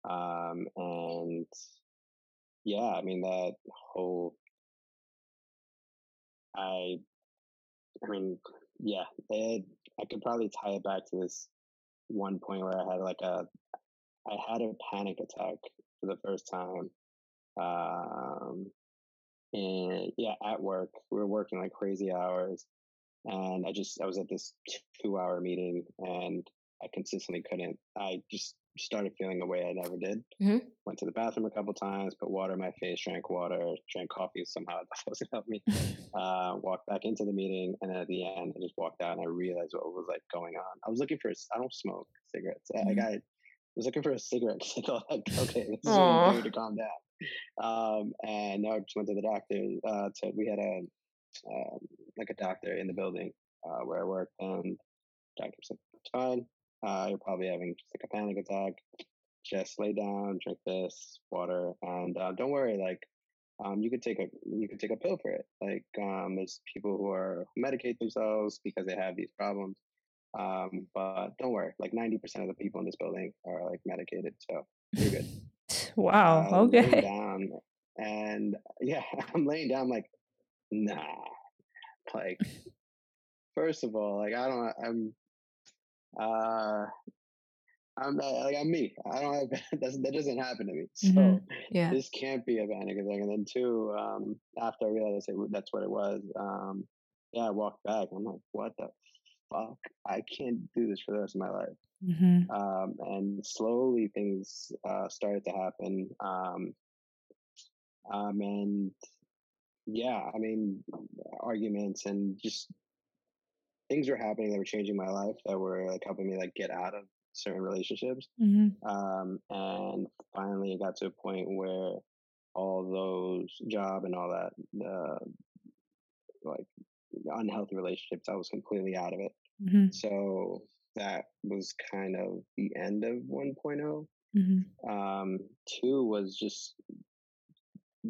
Um, and yeah, I mean that whole I I mean, yeah, it, I could probably tie it back to this one point where I had like a I had a panic attack for the first time. Um, and yeah, at work, we were working like crazy hours. And I just, I was at this two hour meeting and I consistently couldn't, I just started feeling a way I never did. Mm-hmm. Went to the bathroom a couple times, put water in my face, drank water, drank coffee. Somehow that wasn't help me. Uh, walked back into the meeting, and then at the end, I just walked out and I realized what was like going on. I was looking for. I don't smoke cigarettes. Mm-hmm. I, I was looking for a cigarette because I thought, like, okay, this is Aww. to calm down. Um, and now I just went to the doctor. Uh, to, we had a um, like a doctor in the building uh, where I work, and doctor said it's fine. Uh, you're probably having just like a panic attack. Just lay down, drink this water, and uh, don't worry. Like, um, you could take a you could take a pill for it. Like, um, there's people who are who medicate themselves because they have these problems. Um, but don't worry, like 90% of the people in this building are like medicated, so you're good. wow. Um, okay. Down, and yeah, I'm laying down like, nah. Like, first of all, like I don't, I'm, uh, I'm like I'm me. I don't have that doesn't happen to me. So mm-hmm. yeah. this can't be a panic attack. And then two, um, after I realized it, that's what it was, um, yeah, I walked back. I'm like, what the fuck, I can't do this for the rest of my life. Mm-hmm. Um, and slowly things uh, started to happen. Um, um, and yeah, I mean, arguments and just things were happening that were changing my life that were like helping me like get out of certain relationships. Mm-hmm. Um, and finally, it got to a point where all those job and all that, uh, like unhealthy relationships, I was completely out of it. Mm-hmm. So that was kind of the end of 1.0. Mm-hmm. Um, two was just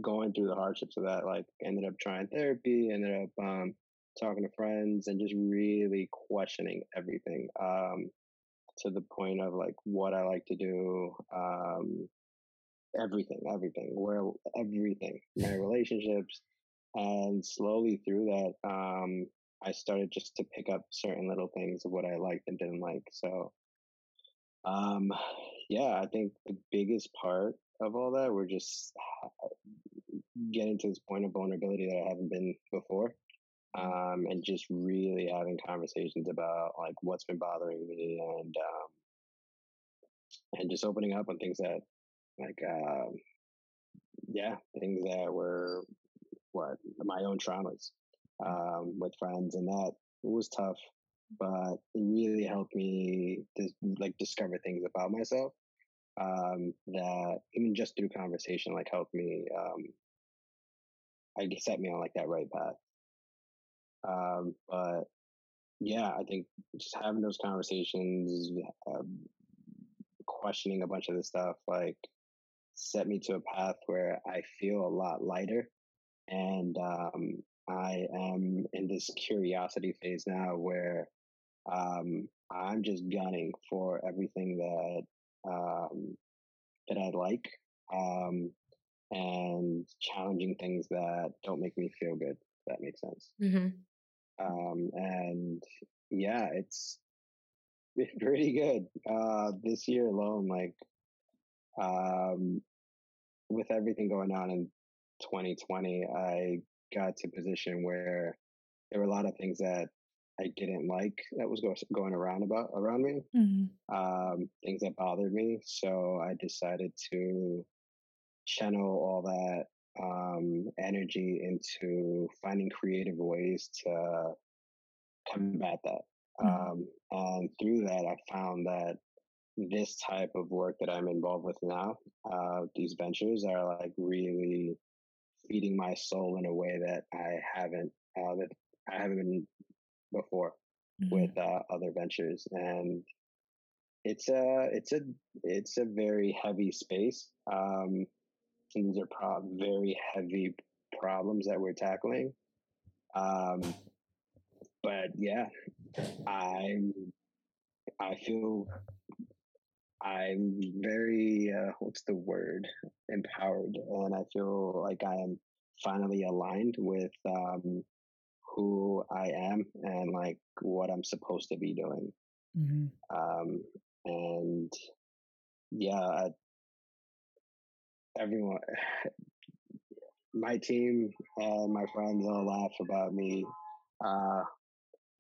going through the hardships of that. Like, ended up trying therapy, ended up um, talking to friends, and just really questioning everything um, to the point of like what I like to do, um, everything, everything, where everything, my relationships, and slowly through that, um, I started just to pick up certain little things of what I liked and didn't like. So, um, yeah, I think the biggest part of all that were just getting to this point of vulnerability that I haven't been before. Um, and just really having conversations about like what's been bothering me and um, and just opening up on things that like uh, yeah things that were what my own traumas um, with friends, and that was tough. But it really helped me to like discover things about myself um, that even just through conversation, like helped me. Um, I set me on like that right path. Um, but yeah, I think just having those conversations, uh, questioning a bunch of this stuff, like set me to a path where I feel a lot lighter and um, I am in this curiosity phase now where um, I'm just gunning for everything that um, that I like um, and challenging things that don't make me feel good. that makes sense. Mm-hmm. Um, and yeah, it's pretty good uh, this year alone. Like um, with everything going on in 2020, I got to a position where there were a lot of things that I didn't like that was go, going around about around me, mm-hmm. um, things that bothered me. So I decided to channel all that um, energy into finding creative ways to combat that. Mm-hmm. Um, and through that, I found that this type of work that I'm involved with now, uh, these ventures are like really feeding my soul in a way that I haven't uh, that I haven't been before mm-hmm. with uh, other ventures, and it's a it's a it's a very heavy space. Um, these are pro- very heavy problems that we're tackling. Um, but yeah, I I feel I'm very uh, what's the word empowered, and I feel like I am finally aligned with um, who I am and like what I'm supposed to be doing. Mm-hmm. Um, and yeah, everyone, my team and my friends all laugh about me. Uh,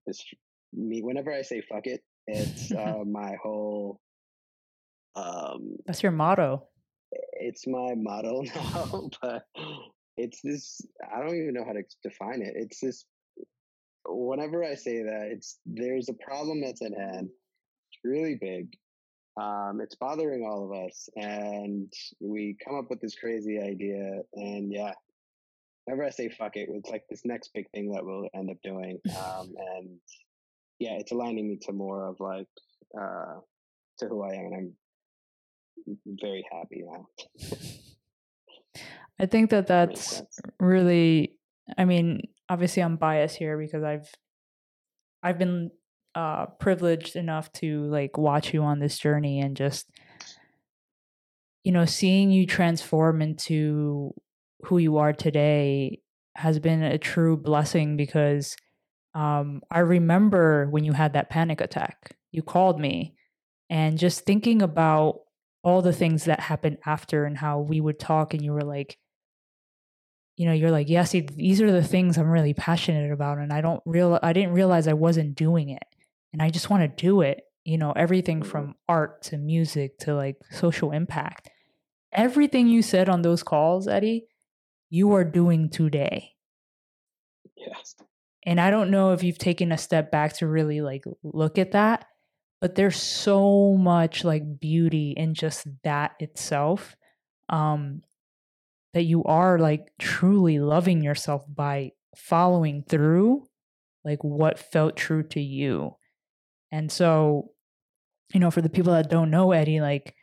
it's me whenever I say "fuck it," it's uh, my whole. Um, That's your motto. It's my motto now, but it's this. I don't even know how to define it. It's this. Whenever I say that, it's there's a problem that's at hand. It's really big, um, it's bothering all of us, and we come up with this crazy idea. And yeah, whenever I say "fuck it," it's like this next big thing that we'll end up doing. Um, and yeah, it's aligning me to more of like uh, to who I am, and I'm very happy now. I think that that's really. I mean, obviously, I'm biased here because I've I've been uh, privileged enough to like watch you on this journey and just you know seeing you transform into who you are today has been a true blessing because um, I remember when you had that panic attack. You called me, and just thinking about all the things that happened after and how we would talk, and you were like, you know, you're like, yeah, see, these are the things I'm really passionate about, and I don't real, I didn't realize I wasn't doing it and I just want to do it. You know, everything mm-hmm. from art to music to like social impact. Everything you said on those calls, Eddie, you are doing today. Yes. And I don't know if you've taken a step back to really like look at that, but there's so much like beauty in just that itself. Um that you are like truly loving yourself by following through like what felt true to you and so, you know, for the people that don't know Eddie, like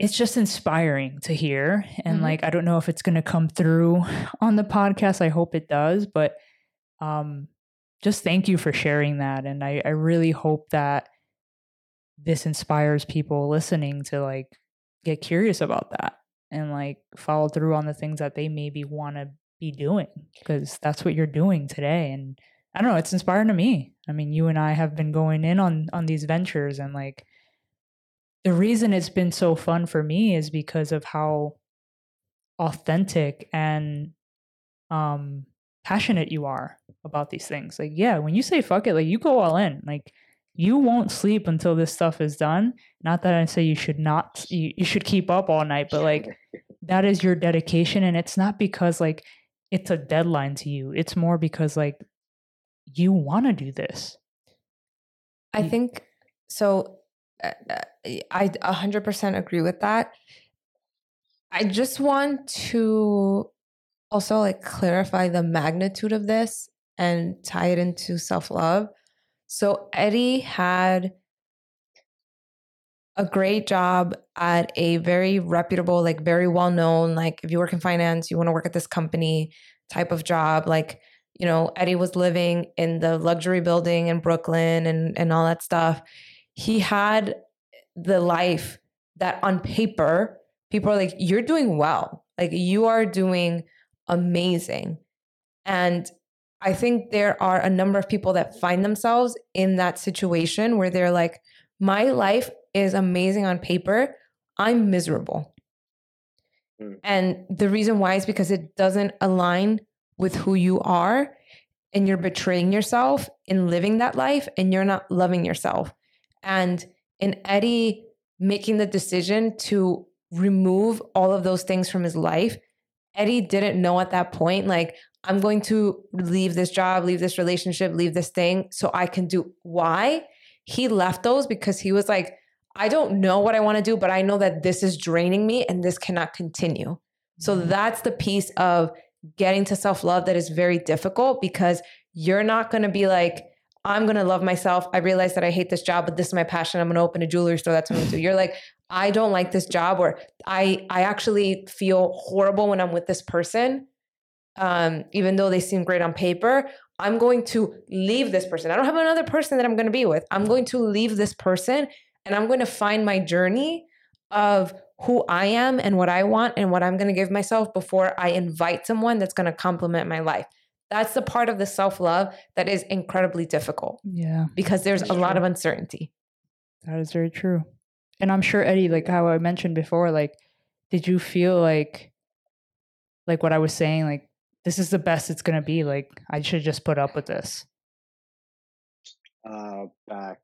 it's just inspiring to hear. And mm-hmm. like I don't know if it's gonna come through on the podcast. I hope it does, but um just thank you for sharing that. And I, I really hope that this inspires people listening to like get curious about that and like follow through on the things that they maybe want to be doing because that's what you're doing today and I don't know, it's inspiring to me. I mean, you and I have been going in on on these ventures and like the reason it's been so fun for me is because of how authentic and um passionate you are about these things. Like, yeah, when you say fuck it, like you go all in. Like you won't sleep until this stuff is done. Not that I say you should not you, you should keep up all night, but like that is your dedication and it's not because like it's a deadline to you. It's more because like you want to do this. I think so. Uh, uh I 100% agree with that. I just want to also like clarify the magnitude of this and tie it into self love. So, Eddie had a great job at a very reputable, like very well known, like if you work in finance, you want to work at this company type of job, like you know, Eddie was living in the luxury building in Brooklyn and and all that stuff. He had the life that on paper people are like you're doing well. Like you are doing amazing. And I think there are a number of people that find themselves in that situation where they're like my life is amazing on paper. I'm miserable. Mm. And the reason why is because it doesn't align with who you are and you're betraying yourself in living that life and you're not loving yourself. And in Eddie making the decision to remove all of those things from his life, Eddie didn't know at that point, like, I'm going to leave this job, leave this relationship, leave this thing so I can do why? He left those because he was like, I don't know what I want to do, but I know that this is draining me and this cannot continue. So mm-hmm. that's the piece of getting to self love that is very difficult because you're not going to be like, I'm gonna love myself. I realize that I hate this job, but this is my passion. I'm gonna open a jewelry store. That's what I'm gonna do. You're like, I don't like this job, or I I actually feel horrible when I'm with this person. Um, even though they seem great on paper, I'm going to leave this person. I don't have another person that I'm gonna be with. I'm going to leave this person and I'm going to find my journey of who I am and what I want and what I'm going to give myself before I invite someone that's going to complement my life. That's the part of the self love that is incredibly difficult. Yeah. Because there's That's a true. lot of uncertainty. That is very true. And I'm sure Eddie, like how I mentioned before, like, did you feel like, like what I was saying, like, this is the best it's gonna be. Like, I should just put up with this. Uh, back,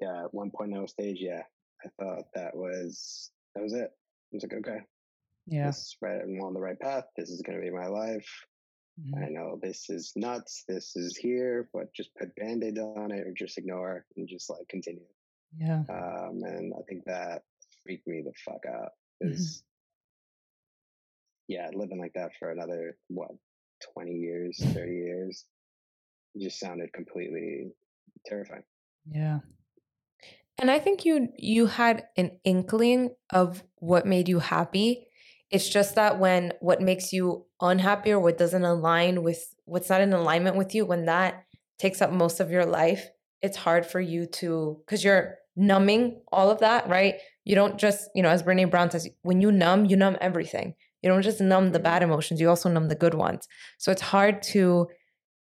yeah, at 1.0 stage, yeah, I thought that was that was it. I was like, okay, yeah, this right, I'm on the right path. This is gonna be my life. Mm-hmm. I know this is nuts, this is here, but just put band aid on it or just ignore and just like continue. Yeah. Um, and I think that freaked me the fuck out because, mm-hmm. yeah, living like that for another, what, 20 years, 30 years, just sounded completely terrifying. Yeah. And I think you you had an inkling of what made you happy it's just that when what makes you unhappy or what doesn't align with what's not in alignment with you, when that takes up most of your life, it's hard for you to, because you're numbing all of that, right? You don't just, you know, as Brene Brown says, when you numb, you numb everything. You don't just numb the bad emotions, you also numb the good ones. So it's hard to,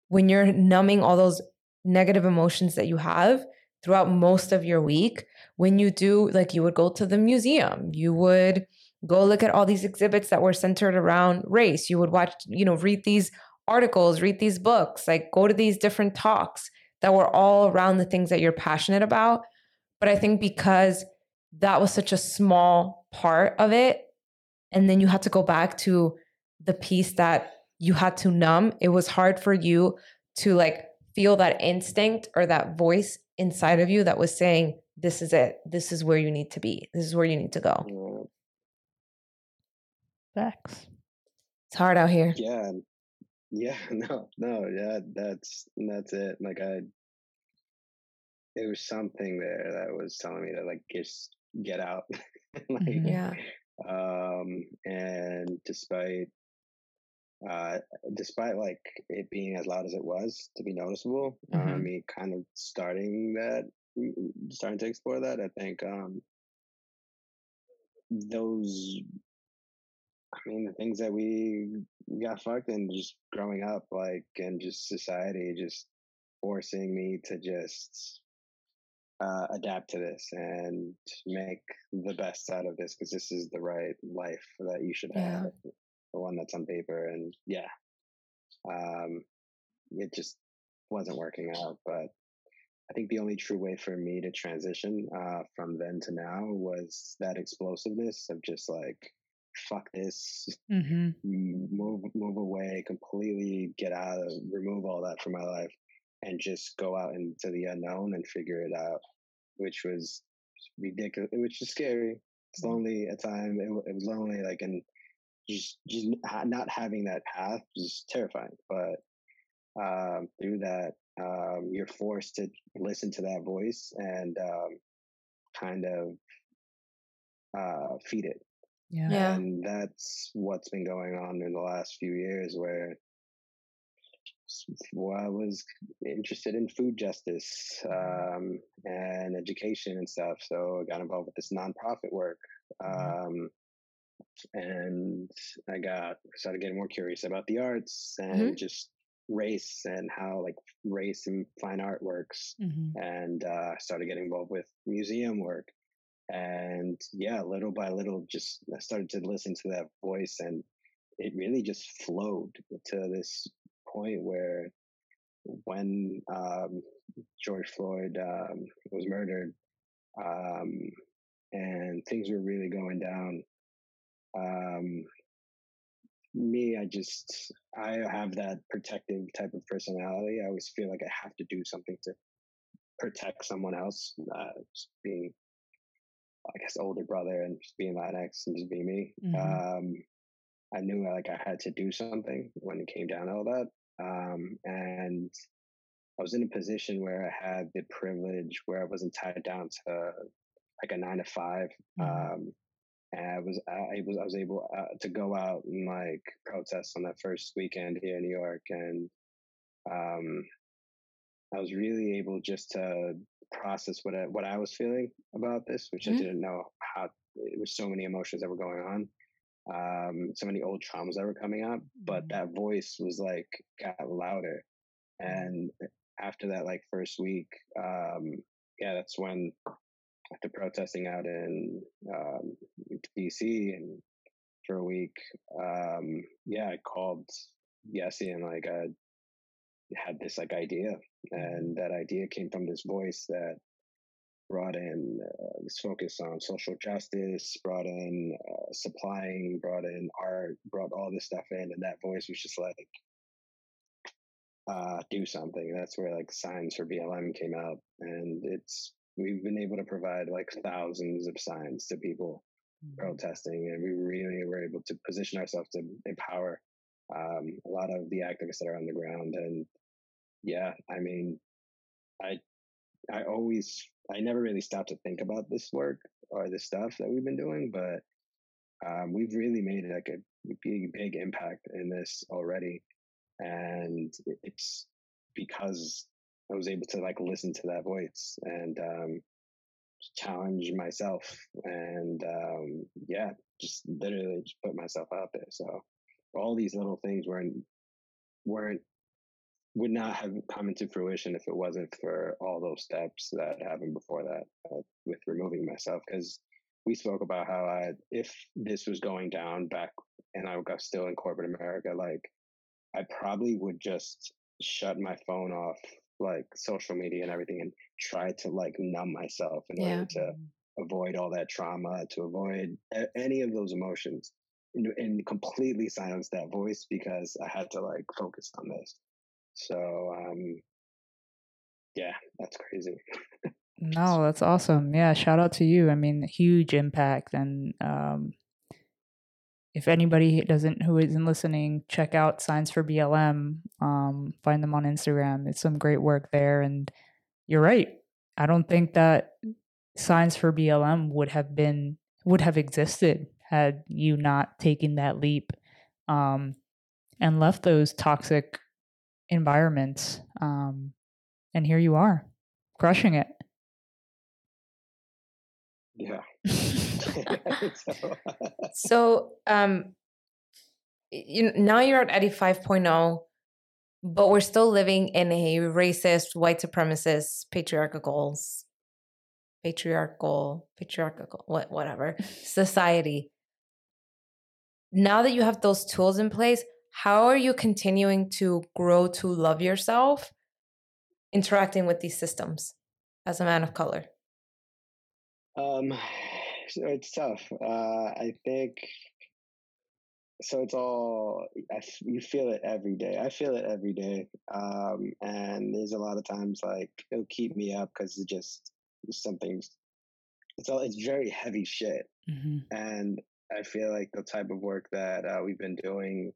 when you're numbing all those negative emotions that you have throughout most of your week, when you do, like you would go to the museum, you would, go look at all these exhibits that were centered around race. You would watch you know read these articles read these books like go to these different talks that were all around the things that you're passionate about. But i think because that was such a small part of it and then you had to go back to the piece that you had to numb it was hard for you to like feel that instinct or that voice inside of you that was saying this is it. This is where you need to be. This is where you need to go mm. Facts. It's hard out here. Yeah. Yeah, no, no, yeah, that's that's it. Like I it was something there that was telling me to like just get out. like mm-hmm. yeah. Um and despite uh despite like it being as loud as it was to be noticeable, mm-hmm. um me kind of starting that starting to explore that, I think um those I mean, the things that we got fucked in just growing up, like, and just society just forcing me to just uh, adapt to this and make the best out of this because this is the right life that you should have, the one that's on paper. And yeah, um, it just wasn't working out. But I think the only true way for me to transition uh, from then to now was that explosiveness of just like fuck this, mm-hmm. move move away, completely get out of, remove all that from my life, and just go out into the unknown and figure it out, which was ridiculous. Which is scary. It's mm-hmm. lonely at times. It, it, was lonely, like and just just not having that path is terrifying. But um, through that, um, you're forced to listen to that voice and um, kind of uh, feed it yeah. yeah. And that's what's been going on in the last few years where well, I was interested in food justice mm-hmm. um, and education and stuff. So I got involved with this nonprofit work. Mm-hmm. Um, and I got started getting more curious about the arts and mm-hmm. just race and how like race and fine art works mm-hmm. and uh, started getting involved with museum work and yeah, little by little, just I started to listen to that voice, and it really just flowed to this point where when um, George Floyd um, was murdered, um, and things were really going down. Um, me, I just I have that protective type of personality. I always feel like I have to do something to protect someone else. Uh, being I guess older brother and just being Latinx and just being me. Mm-hmm. Um, I knew like I had to do something when it came down to all that. Um, and I was in a position where I had the privilege where I wasn't tied down to like a nine to 5 mm-hmm. um, and I was I was I was able uh, to go out and like protest on that first weekend here in New York, and um, I was really able just to process what I, what I was feeling about this, which mm-hmm. I didn't know how. It was so many emotions that were going on, um, so many old traumas that were coming up. But mm-hmm. that voice was like got louder, mm-hmm. and after that, like first week, um, yeah, that's when after protesting out in um, DC and for a week, um, yeah, I called Yessie and like I had this like idea, and that idea came from this voice that brought in uh, this focus on social justice, brought in uh, supplying, brought in art, brought all this stuff in, and that voice was just like, uh, do something. that's where like signs for BLM came out, and it's we've been able to provide like thousands of signs to people mm-hmm. protesting, and we really were able to position ourselves to empower um, a lot of the activists that are on the ground. And yeah, I mean, I I always I never really stopped to think about this work or this stuff that we've been doing, but um, we've really made like a big big impact in this already, and it's because I was able to like listen to that voice and um, challenge myself and um, yeah, just literally just put myself out there. So all these little things weren't weren't would not have come into fruition if it wasn't for all those steps that happened before that uh, with removing myself because we spoke about how I, if this was going down back and I was still in corporate America, like I probably would just shut my phone off like social media and everything and try to like numb myself in yeah. order to avoid all that trauma, to avoid a- any of those emotions and, and, completely silence that voice because I had to like focus on this. So, um, yeah, that's crazy. no, that's awesome. Yeah, shout out to you. I mean, huge impact and um if anybody doesn't who isn't listening, check out Signs for BLM. Um, find them on Instagram. It's some great work there. And you're right. I don't think that Signs for BLM would have been would have existed had you not taken that leap um, and left those toxic environments. Um, and here you are, crushing it. Yeah. so, so um, you, now you're at Eddie 5.0, but we're still living in a racist, white supremacist, patriarchal, patriarchal, patriarchal, what, whatever society. Now that you have those tools in place, how are you continuing to grow to love yourself, interacting with these systems as a man of color? Um, so it's tough. Uh, I think so. It's all I, you feel it every day. I feel it every day, um, and there's a lot of times like it'll keep me up because it's just something. It's all. It's very heavy shit, mm-hmm. and I feel like the type of work that uh, we've been doing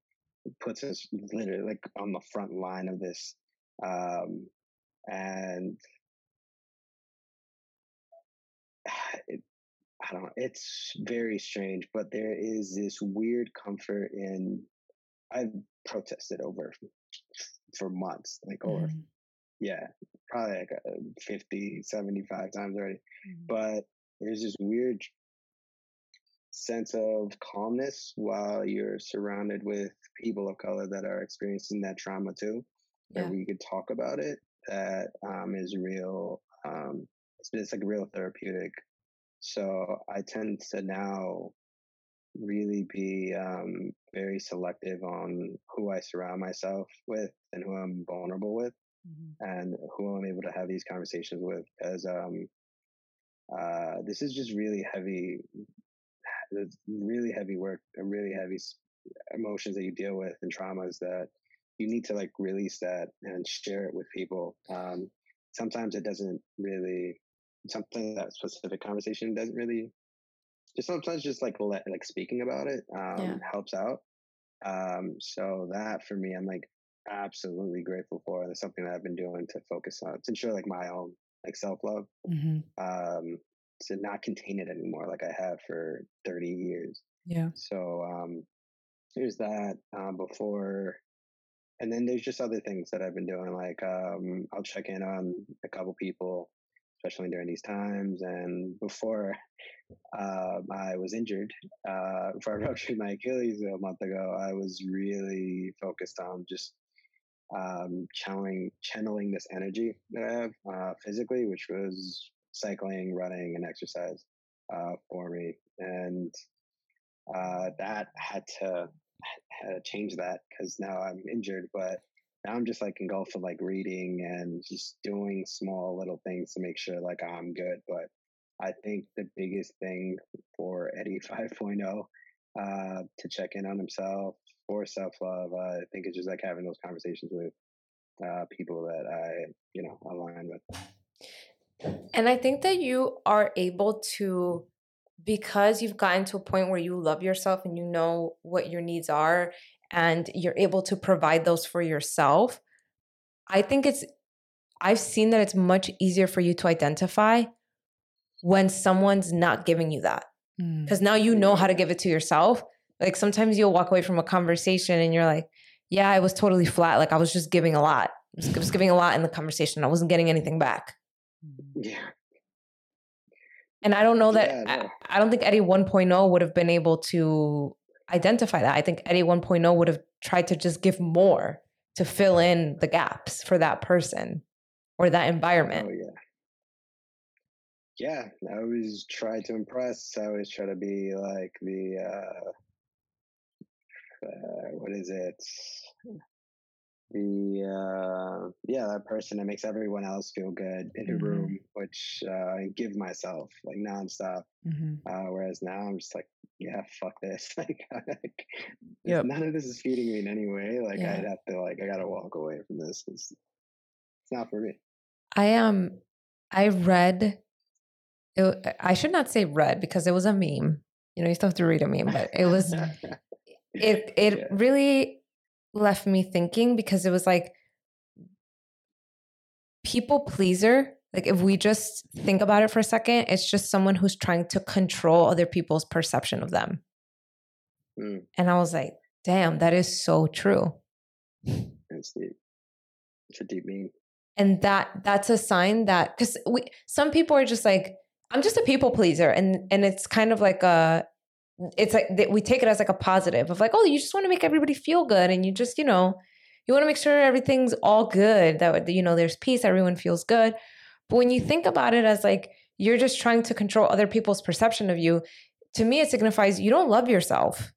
puts us literally like on the front line of this, um, and it, I don't know. It's very strange, but there is this weird comfort in. I've protested over for months, like over, mm. yeah, probably like uh, 50, 75 times already. Mm. But there's this weird sense of calmness while you're surrounded with people of color that are experiencing that trauma too. Yeah. That we could talk about it. That um, is real. Um, it's, it's like real therapeutic so I tend to now really be um, very selective on who I surround myself with and who I'm vulnerable with mm-hmm. and who I'm able to have these conversations with because um, uh, this is just really heavy, it's really heavy work and really heavy emotions that you deal with and traumas that you need to like release that and share it with people. Um, sometimes it doesn't really something that specific conversation doesn't really just sometimes just like let, like speaking about it um, yeah. helps out um, so that for me i'm like absolutely grateful for. And it's something that I've been doing to focus on to ensure like my own like self love. Mm-hmm. Um, to not contain it anymore like I have for 30 years. Yeah. So um, there's that um, before, and then there's just other things that I've been doing. Like um, I'll check in on a couple people, especially during these times. And before uh, I was injured, uh, before I ruptured my Achilles a month ago, I was really focused on just um, channeling channeling this energy that I have uh, physically, which was cycling, running, and exercise uh, for me, and uh, that had to had to change that because now I'm injured, but now I'm just like engulfed in like reading and just doing small little things to make sure like I'm good. But I think the biggest thing for Eddie 5.0 uh, to check in on himself for self love, uh, I think it's just like having those conversations with uh, people that I, you know, align with. And I think that you are able to, because you've gotten to a point where you love yourself and you know what your needs are and you're able to provide those for yourself. I think it's, I've seen that it's much easier for you to identify when someone's not giving you that. Because mm. now you know how to give it to yourself. Like sometimes you'll walk away from a conversation and you're like, yeah, I was totally flat. Like I was just giving a lot. I was giving a lot in the conversation. I wasn't getting anything back. Yeah. And I don't know that yeah, no. I, I, don't think Eddie 1.0 would have been able to identify that. I think Eddie 1.0 would have tried to just give more to fill in the gaps for that person or that environment. Oh, yeah. Yeah, I always try to impress. I always try to be like the uh, uh what is it? The uh yeah that person that makes everyone else feel good in a mm-hmm. room which uh I give myself like nonstop mm-hmm. uh whereas now i'm just like yeah fuck this like, like yep. none of this is feeding me in any way like yeah. i'd have to like i gotta walk away from this it's, it's not for me i um i read it, i should not say read because it was a meme you know you still have to read a meme but it was it it yeah. really left me thinking because it was like people pleaser like if we just think about it for a second it's just someone who's trying to control other people's perception of them. Mm. and i was like damn that is so true. It's deep. It's a deep meaning. And that that's a sign that because we some people are just like i'm just a people pleaser and and it's kind of like a it's like we take it as like a positive of like, oh, you just want to make everybody feel good, and you just you know you want to make sure everything's all good. That you know there's peace, everyone feels good. But when you think about it as like you're just trying to control other people's perception of you, to me it signifies you don't love yourself.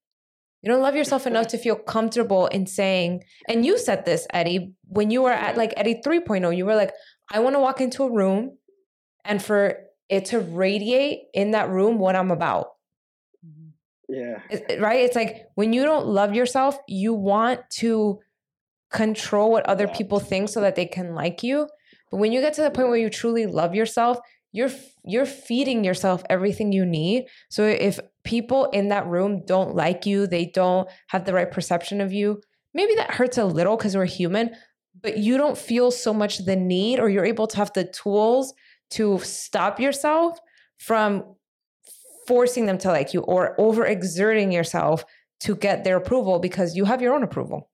You don't love yourself enough to feel comfortable in saying, and you said this, Eddie, when you were at like Eddie 3.0, you were like, I want to walk into a room and for it to radiate in that room what I'm about. Yeah. Right? It's like when you don't love yourself, you want to control what other people think so that they can like you. But when you get to the point where you truly love yourself, you're you're feeding yourself everything you need. So if people in that room don't like you, they don't have the right perception of you, maybe that hurts a little cuz we're human, but you don't feel so much the need or you're able to have the tools to stop yourself from forcing them to like you or overexerting yourself to get their approval because you have your own approval.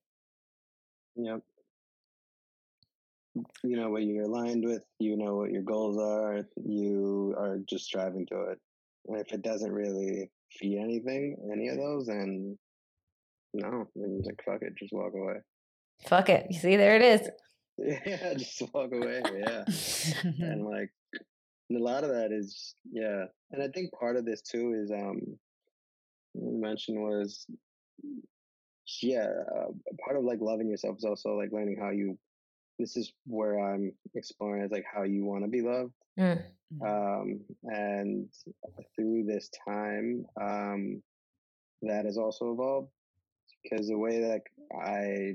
Yep. You know what you're aligned with, you know what your goals are, you are just striving to it. And if it doesn't really feed anything, any of those, then no, then like fuck it, just walk away. Fuck it. You see, there it is. Yeah, just walk away. Yeah. and like and a lot of that is yeah and i think part of this too is um you mentioned was yeah uh, part of like loving yourself is also like learning how you this is where i'm exploring is like how you want to be loved mm. um and through this time um that has also evolved because the way that i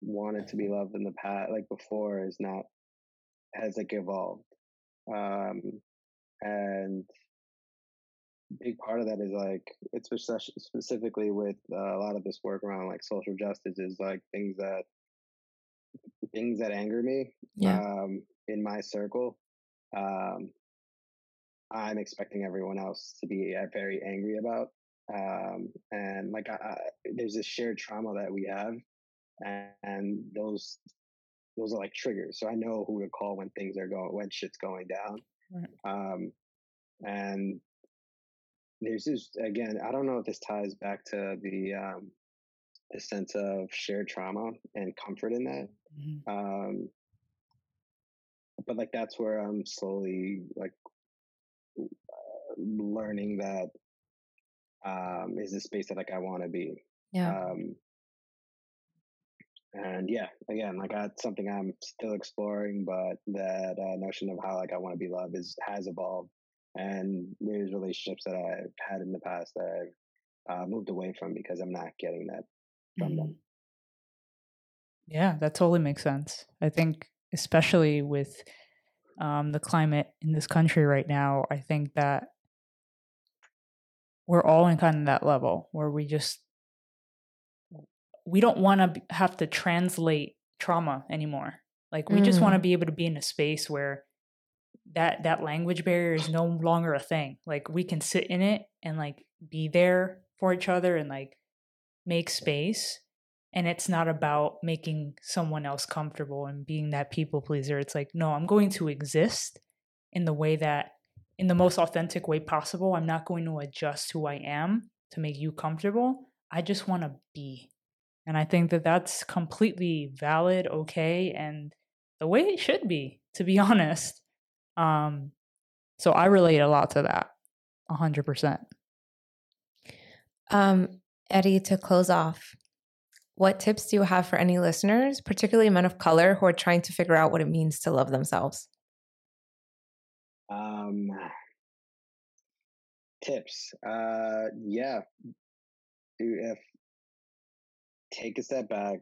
wanted to be loved in the past like before is not has like evolved um, and big part of that is like it's specifically with uh, a lot of this work around like social justice is like things that things that anger me yeah. um, in my circle. Um, I'm expecting everyone else to be uh, very angry about. Um, and like, I, I, there's this shared trauma that we have, and, and, those those are like triggers. So I know who to call when things are going when shit's going down. Right. Um, and there's just again, I don't know if this ties back to the um, the sense of shared trauma and comfort in that. Mm-hmm. Um, but like that's where I'm slowly like uh, learning that um, is the space that like I want to be. Yeah. Um, and yeah, again, like that's something I'm still exploring, but that uh, notion of how like I want to be loved is has evolved, and there's relationships that I've had in the past that I've uh, moved away from because I'm not getting that from mm-hmm. them. Yeah, that totally makes sense. I think, especially with um, the climate in this country right now, I think that we're all in kind of that level where we just we don't want to have to translate trauma anymore. Like we mm. just want to be able to be in a space where that that language barrier is no longer a thing. Like we can sit in it and like be there for each other and like make space and it's not about making someone else comfortable and being that people pleaser. It's like, no, I'm going to exist in the way that in the most authentic way possible. I'm not going to adjust who I am to make you comfortable. I just want to be. And I think that that's completely valid, okay, and the way it should be, to be honest. Um, so I relate a lot to that, 100%. Um, Eddie, to close off, what tips do you have for any listeners, particularly men of color who are trying to figure out what it means to love themselves? Um, tips. Uh, yeah. If take a step back,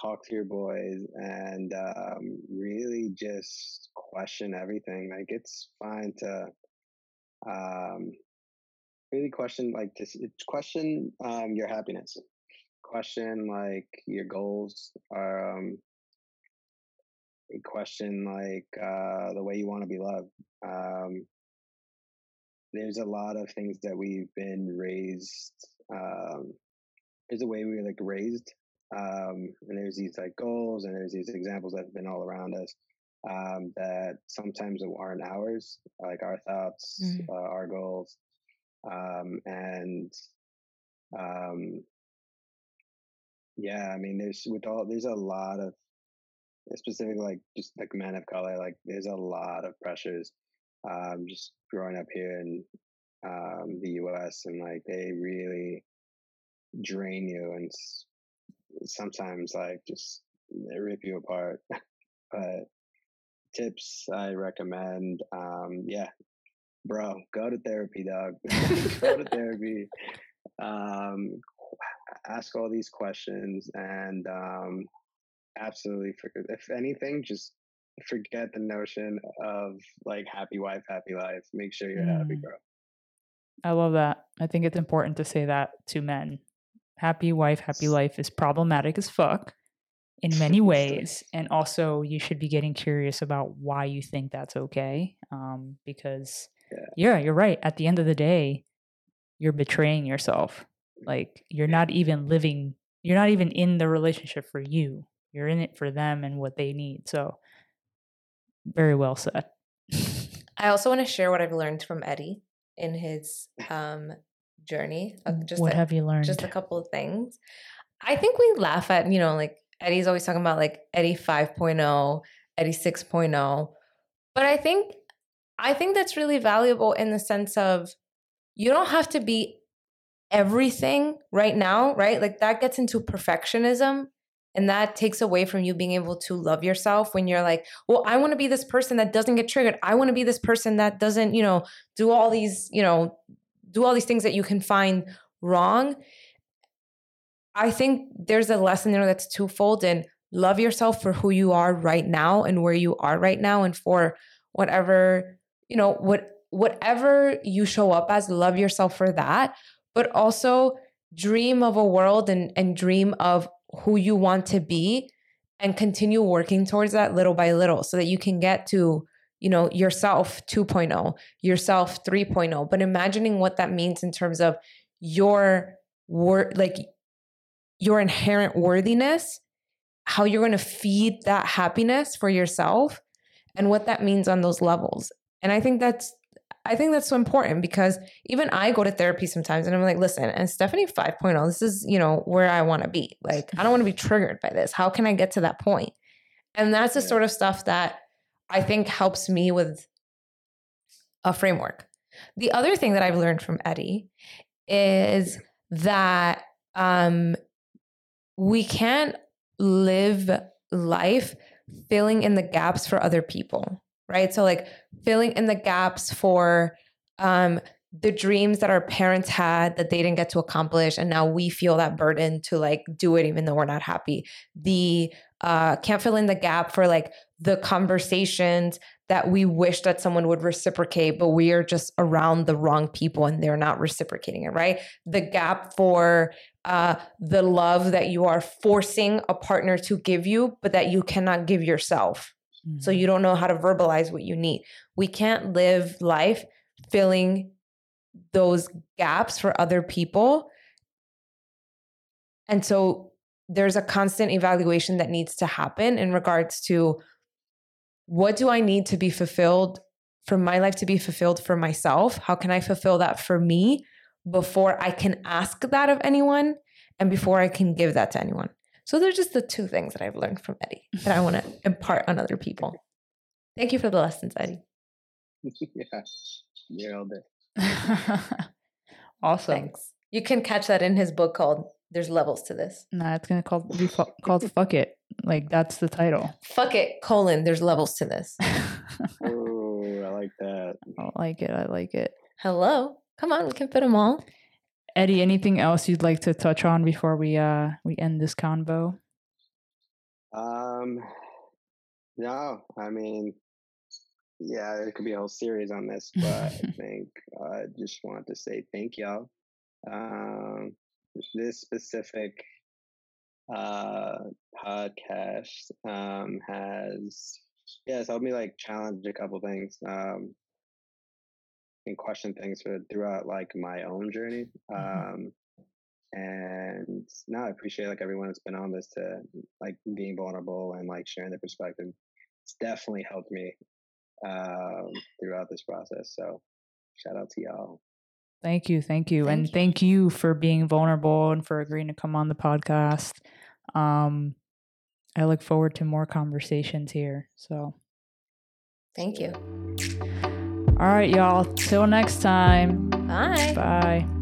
talk to your boys, and um, really just question everything. Like it's fine to um, really question like just question um, your happiness question like your goals um, question like uh, the way you want to be loved um, there's a lot of things that we've been raised um, there's a way we were like raised um, and there's these like goals and there's these examples that have been all around us um, that sometimes aren't ours like our thoughts mm. uh, our goals um, and um, yeah, I mean, there's with all there's a lot of specifically like just like men of color, like there's a lot of pressures. Um, just growing up here in um, the U.S. and like they really drain you and sometimes like just they rip you apart. but tips I recommend, um, yeah, bro, go to therapy, dog. go to therapy. Um, ask all these questions and um, absolutely forget. If anything, just forget the notion of like happy wife, happy life. Make sure you're mm. happy, bro. I love that. I think it's important to say that to men. Happy wife, happy life is problematic as fuck in many ways. and also, you should be getting curious about why you think that's okay. Um, because yeah. yeah, you're right. At the end of the day, you're betraying yourself. Like you're not even living, you're not even in the relationship for you. You're in it for them and what they need. So, very well said. I also want to share what I've learned from Eddie in his um, journey. Just what a, have you learned? Just a couple of things. I think we laugh at, you know, like Eddie's always talking about like Eddie 5.0, Eddie 6.0. But I think I think that's really valuable in the sense of you don't have to be everything right now, right? Like that gets into perfectionism and that takes away from you being able to love yourself when you're like, well, I want to be this person that doesn't get triggered. I want to be this person that doesn't, you know, do all these, you know, do all these things that you can find wrong. I think there's a lesson there that's twofold and love yourself for who you are right now and where you are right now and for whatever you know what whatever you show up as, love yourself for that, but also dream of a world and, and dream of who you want to be and continue working towards that little by little so that you can get to you know yourself 2.0 yourself 3.0 but imagining what that means in terms of your word like your inherent worthiness how you're going to feed that happiness for yourself and what that means on those levels. And i think that's I think that's so important because even I go to therapy sometimes and I'm like, listen, and Stephanie 5.0, this is, you know, where I want to be. Like, I don't want to be triggered by this. How can I get to that point? And that's the sort of stuff that I think helps me with a framework. The other thing that I've learned from Eddie is that um, we can't live life filling in the gaps for other people right? So like filling in the gaps for um, the dreams that our parents had that they didn't get to accomplish and now we feel that burden to like do it even though we're not happy. The uh can't fill in the gap for like the conversations that we wish that someone would reciprocate but we are just around the wrong people and they're not reciprocating it right? The gap for uh the love that you are forcing a partner to give you but that you cannot give yourself so mm-hmm. you don't know how to verbalize what you need. We can't live life filling those gaps for other people. And so there's a constant evaluation that needs to happen in regards to what do I need to be fulfilled for my life to be fulfilled for myself? How can I fulfill that for me before I can ask that of anyone and before I can give that to anyone? So they're just the two things that I've learned from Eddie that I want to impart on other people. Thank you for the lessons, Eddie. yeah, you're all awesome. Thanks. You can catch that in his book called "There's Levels to This." Nah, it's gonna call, be fu- called "Fuck It." Like that's the title. Fuck it, colon. There's levels to this. oh, I like that. I like it. I like it. Hello, come on, we can fit them all. Eddie, anything else you'd like to touch on before we uh we end this convo? Um, no, I mean, yeah, there could be a whole series on this, but I think I uh, just want to say thank y'all. Um, this specific uh podcast um has yeah, it's helped me like challenge a couple things. Um and question things for throughout like my own journey. Mm-hmm. Um, and now I appreciate like everyone that's been on this to like being vulnerable and like sharing their perspective. It's definitely helped me um, throughout this process. So shout out to y'all. Thank you, thank you, thank and you. thank you for being vulnerable and for agreeing to come on the podcast. Um, I look forward to more conversations here. So, thank you. All right, y'all. Till next time. Bye. Bye.